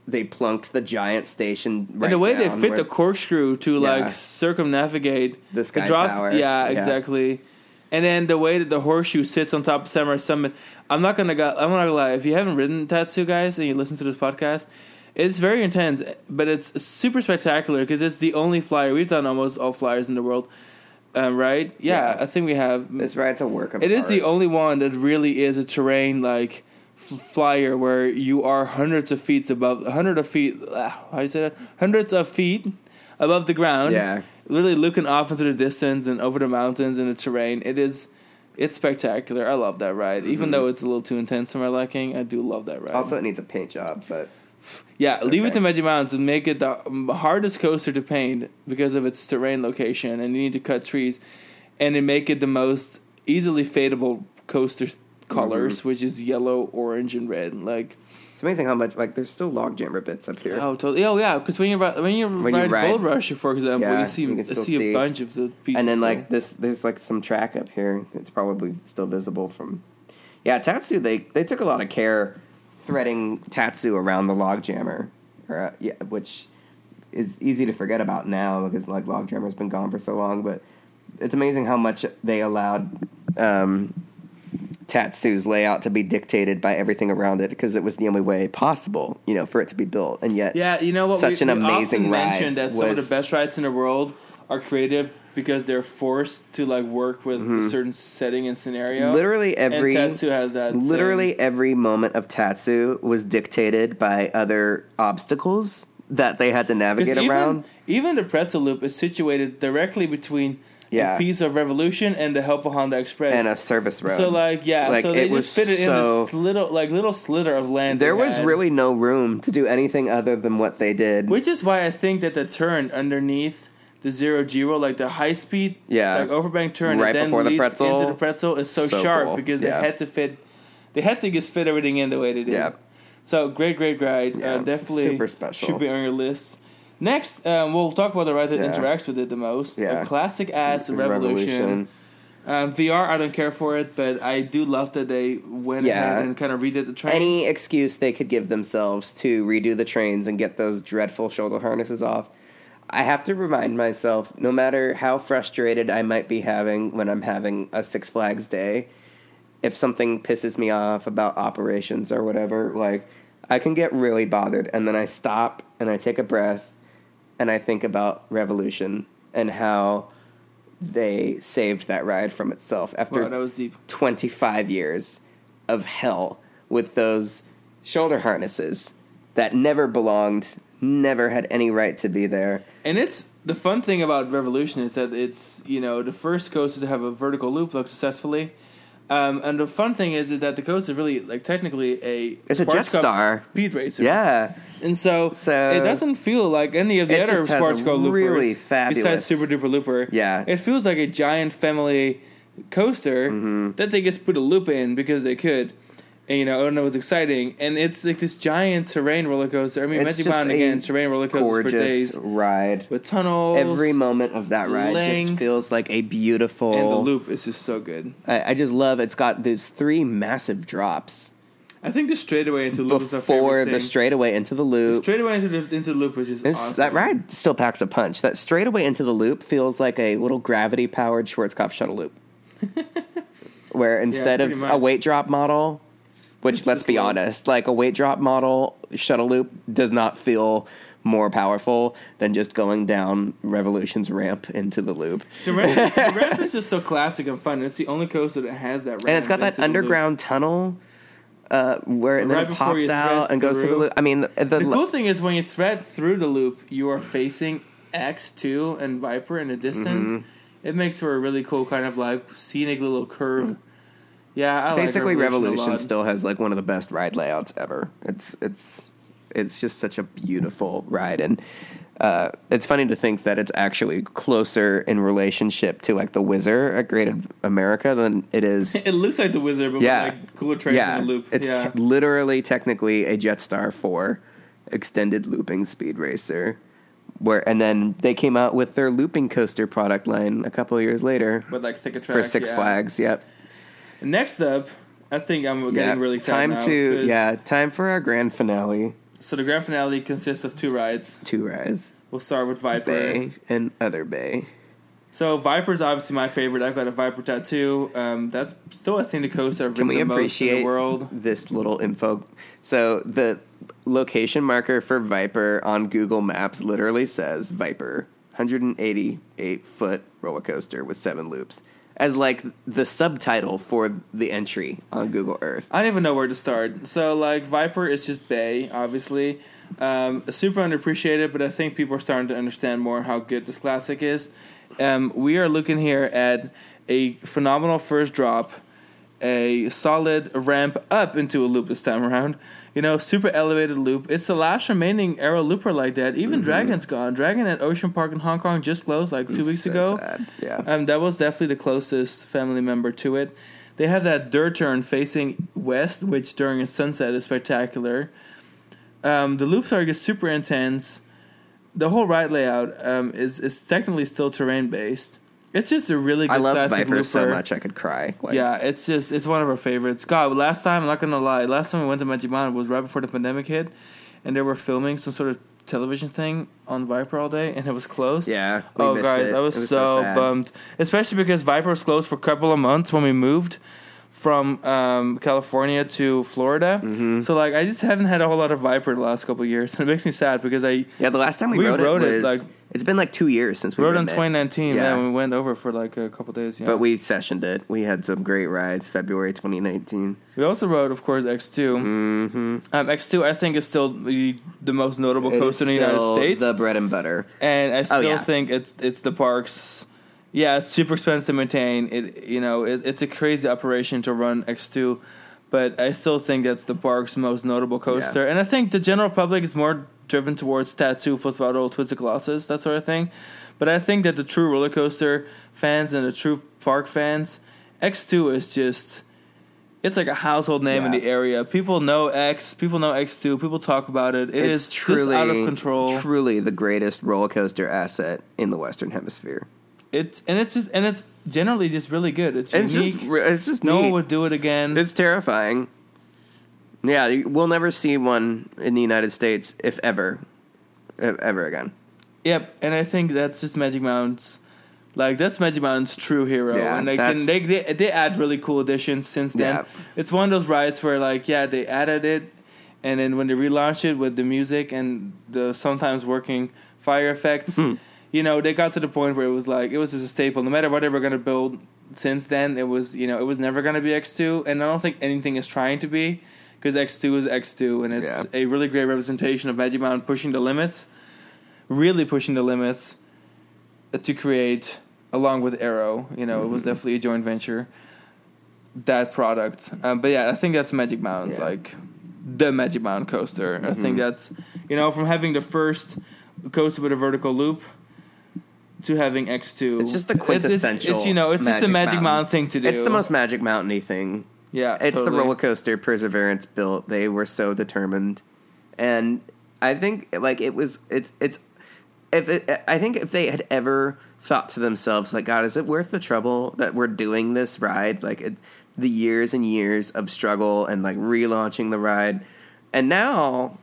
they plunked the giant station. Right and the way they fit where- the corkscrew to Yeah. like circumnavigate The Sky drop, Tower. Yeah, Yeah. exactly. And then the way that the horseshoe sits on top of Samurai Summit, I'm not gonna go, I'm not gonna lie. If you haven't ridden Tatsu, guys, and you listen to this podcast, it's very intense, but it's super spectacular because it's the only flyer we've done. Almost all flyers in the world, um, right? Yeah, Yeah. I think we have. This ride's a work of It is art. the only one that really is a terrain like flyer where you are hundreds of feet above, hundred of feet. ah, How do you say that? Hundreds of feet above the ground. Yeah. Literally looking off into the distance and over the mountains and the terrain. It is. It's spectacular. I love that ride. Even Mhm. though it's a little too intense for my liking, I do love that ride. Also, it needs a paint job, but yeah, leave it okay. to Magic Mountains and make it the hardest coaster to paint because of its terrain location, and you need to cut trees, and then make it the most easily fadeable coaster colors, Mm-hmm. which is yellow, orange, and red. Like it's amazing how much like there's still log bits up here. oh, totally. Oh yeah, because when you ri- when you When you ride, ride- Gold Rush, for example, Yeah, you see you can you still see, see. a bunch of the pieces. and then like this there's like some track up here it's probably still visible from yeah tatsu they they took a lot of care threading tatsu around the Logjammer or, uh, yeah, which is easy to forget about now because like Logjammer's been gone for so long but it's amazing how much they allowed um, tatsu's layout to be dictated by everything around it because it was the only way possible you know for it to be built and yet Yeah, you know what? Such we, an we amazing often ride mention that some of the best rides in the world are creative because they're forced to like work with a certain setting and scenario. Mm-hmm. literally every and Tatsu has that. same- Literally every moment of Tatsu was dictated by other obstacles that they had to navigate even, around. Even the pretzel loop is situated directly between Yeah. a piece of Revolution and the Helpful Honda Express. And a service road. so like yeah, Like, so they it was just fit it so- in this little like little slither of land. there was had. really no room to do anything other than what they did. Which is why I think that the turn underneath the zero zero zero, like the high speed, Yeah. like overbank turn, Right and then before the leads pretzel. into the pretzel, is so, So sharp cool. because Yeah. they had to fit they had to just fit everything in the way they did. Yeah. So great, great ride. Yeah, uh, definitely super special. Should be on your list. Next, um, we'll talk about the ride that Yeah. interacts with it the most. Yeah. A classic ass Revolution. Um, VR, I don't care for it, but I do love that they went Yeah. ahead and kind of redid the trains. Any excuse they could give themselves to redo the trains and get those dreadful shoulder harnesses off. I have to remind myself, no matter how frustrated I might be having when I'm having a Six Flags day, if something pisses me off about operations or whatever, like I can get really bothered and then I stop and I take a breath and I think about Revolution and how they saved that ride from itself after Wow, that was deep. 25 years of hell with those shoulder harnesses that never belonged, never had any right to be there. And it's the fun thing about Revolution is that it's you know the first coaster to have a vertical loop look successfully. Um, and the fun thing is, is that the coaster is really like technically a It's a Jet Star. speed racer. Yeah. And so, So- it doesn't feel like any of the other sports car loopers really besides Super Duper Looper. Yeah. It feels like a giant family coaster Mm-hmm. that they just put a loop in because they could. And you know, it was exciting. And it's like this giant terrain roller coaster. I mean, Matthew just again, terrain roller coasters for days ride. with tunnels. Every moment of that ride length, just feels like a beautiful. and the loop is just so good. I, I just love it's got these three massive drops I think the straightaway into loop is our before the straightaway into the loop. straightaway into the into the loop is just awesome. That ride still packs a punch. That straightaway into the loop feels like a little gravity powered Schwarzkopf shuttle loop. Where instead pretty of much. a weight drop model, which It's let's be low. honest, like a weight drop model shuttle loop does not feel more powerful than just going down Revolution's ramp into the loop. The ramp, the ramp is just so classic and fun. It's the only coaster that has that ramp. And it's got that into the loop. underground tunnel uh, where then Right it pops out and goes through the loop. I mean, the, the, The cool thing is when you thread through the loop, you are facing X2 and Viper in the distance. Mm-hmm. It makes for a really cool kind of like scenic little curve. Yeah, I basically like Revolution, Revolution still has like one of the best ride layouts ever. It's it's it's just such a beautiful ride and uh, it's funny to think that it's actually closer in relationship to like the Whizzer at Great America than it is. It looks like the Wizard, but yeah, with like cooler trains yeah. in the loop. It's yeah. te- literally technically a Jetstar four extended looping speed racer. Where and then they came out with their looping coaster product line a couple of years later with like thicker track for Six yeah. Flags. Yep. Next up, I think I'm getting Yeah. really excited time now, to yeah time for our grand finale. So the grand finale consists of two rides. Two rides. We'll start with Viper. Bay and Other Bay. So Viper's obviously my favorite. I've got a Viper tattoo. Um, that's still I think the coaster I've Can we the most in appreciate the world. this little info? So the location marker for Viper on Google Maps literally says Viper, 188 foot roller coaster with seven loops, as like the subtitle for the entry on Google Earth. I don't even know where to start. So like Viper is just Bay, obviously. Um, super underappreciated, but I think people are starting to understand more how good this classic is. Um, we are looking here at a phenomenal first drop, a solid ramp up into a loop this time around. You know, super elevated loop. It's the last remaining Arrow looper like that. Even Dragon's gone. Dragon at Ocean Park in Hong Kong just closed like two weeks So ago. sad. Yeah. Um, that was definitely the closest family member to it. They have that dirt turn facing west, which during a sunset is spectacular. Um, the loops are just super intense. The whole ride layout um, is is technically still terrain based. It's just a really good I love classic Viper looper. so much I could cry. Like, yeah, it's just it's one of our favorites. God, last time I'm not gonna lie, last time we went to Majiman was right before the pandemic hit, and they were filming some sort of television thing on Viper all day, and it was closed. Yeah, Oh, guys, it. I was, was so, so bummed, especially because Viper was closed for a couple of months when we moved from um, California to Florida. Mm-hmm. So like, I just haven't had a whole lot of Viper the last couple of years, and it makes me sad because I Yeah, the last time we, We rode, rode it it, was like- it's been like two years since we rode in 2019. Yeah. We went over for like a couple days. Yeah. But we sessioned it. We had some great rides. February 2019. we also rode, of course, X2. Mm-hmm. Um, X2, I think, is still the, the most notable coaster in the United States, the bread and butter. and I still yeah. think it's it's the parks. Yeah, it's super expensive to maintain. It you know it, it's a crazy operation to run X2, but I still think that's the park's most notable coaster. And I think the general public is more driven towards Tatsu, full throttle, twisted colossus, that sort of thing. But I think that the true roller coaster fans and the true park fans, X2 is just it's like a household name in the area. People know X. People know X two. People talk about it. It is it's truly out of control. Truly the greatest roller coaster asset in the Western Hemisphere. It's and it's just and it's generally just really good. It's It's unique. just it's just no one would do it again. It's terrifying. Yeah, we'll never see one in the United States, if ever, if ever again. Yep, and I think that's just Magic Mountain's like that's Magic Mountain's true hero, Yeah, and they can they, they they add really cool additions since then. Yeah. It's one of those rides where like yeah they added it, and then when they relaunched it with the music and the sometimes working fire effects, Hmm. You know they got to the point where it was like it was just a staple. No matter what they were gonna build since then, it was you know it was never gonna be X two, and I don't think anything is trying to be because X two is X two, and it's Yeah. a really great representation of Magic Mountain pushing the limits really pushing the limits to create along with arrow you know it was Mm-hmm. definitely a joint venture that product um, but yeah i think that's magic mountains Yeah. like the magic mountain coaster i think Mhm. that's you know from having the first coaster with a vertical loop to having x2 It's just the it's- quintessential it's, you know it's just a Magic magic Mountain. mountain thing to do It's the most Magic Mountainy thing. yeah It's totally. the roller coaster Perseverance built. They were so determined, and I think like it was. It's it's. If it, I think if they had ever thought to themselves like, God, is it worth the trouble that we're doing this ride? Like it, the years and years of struggle and like relaunching the ride, and now.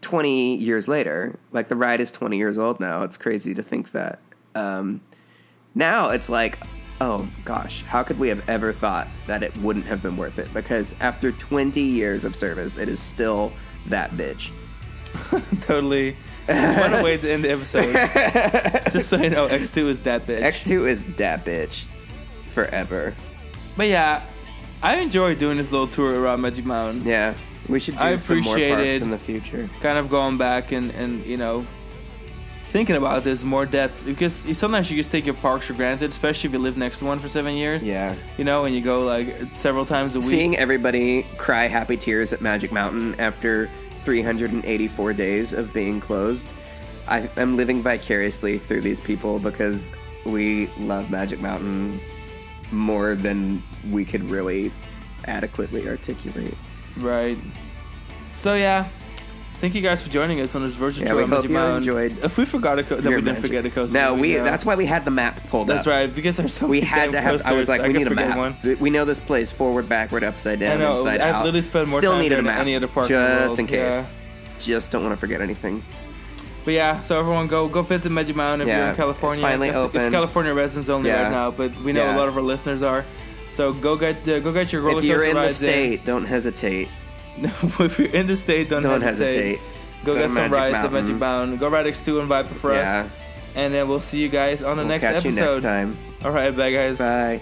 20 years later like the ride is 20 years old now it's crazy to think that um, now it's like, oh gosh, how could we have ever thought that it wouldn't have been worth it? Because after 20 years of service, it is still that bitch. totally what a way to end the episode just so you know x2 is that bitch X2 is that bitch forever. But yeah, I enjoy doing this little tour around Magic Mountain. Yeah, we should do I some more appreciate parks it. in the future. Kind of going back and, and you know, thinking about this more depth because sometimes you just take your parks for granted, especially if you live next to one for seven years. Yeah. You know, and you go like several times a week. Seeing everybody cry happy tears at Magic Mountain after 384 days of being closed, I, I'm living vicariously through these people because we love Magic Mountain more than we could really adequately articulate. Right. So yeah. Thank you guys for joining us on this virtual Yeah, tour we hope you Mountain. enjoyed If we forgot a co- that we didn't magic. forget a coaster. No, we. know. That's why we had the map pulled That's up. right because there's so We had to have. I was coasters, like, we need a map. one. We know this place forward, backward, upside down, I know, inside I've out. literally spent more Still time need a map any other park in just world. in case. Yeah. Just don't want to forget anything. But yeah, so everyone go go visit Magic Mountain if Yeah, you're in California. it's finally It's open. California residents only right now, but we know a lot of our listeners are. So go get uh, go get your roller if you're in the state, don't hesitate. if you're in the state, don't, Don't hesitate. hesitate. Go, Go get some Magic rides at Mountain. Magic Mountain. Go ride X2 and Viper for Yeah. us. And then we'll see you guys on the We'll next catch episode. you next time. All right, bye guys. Bye.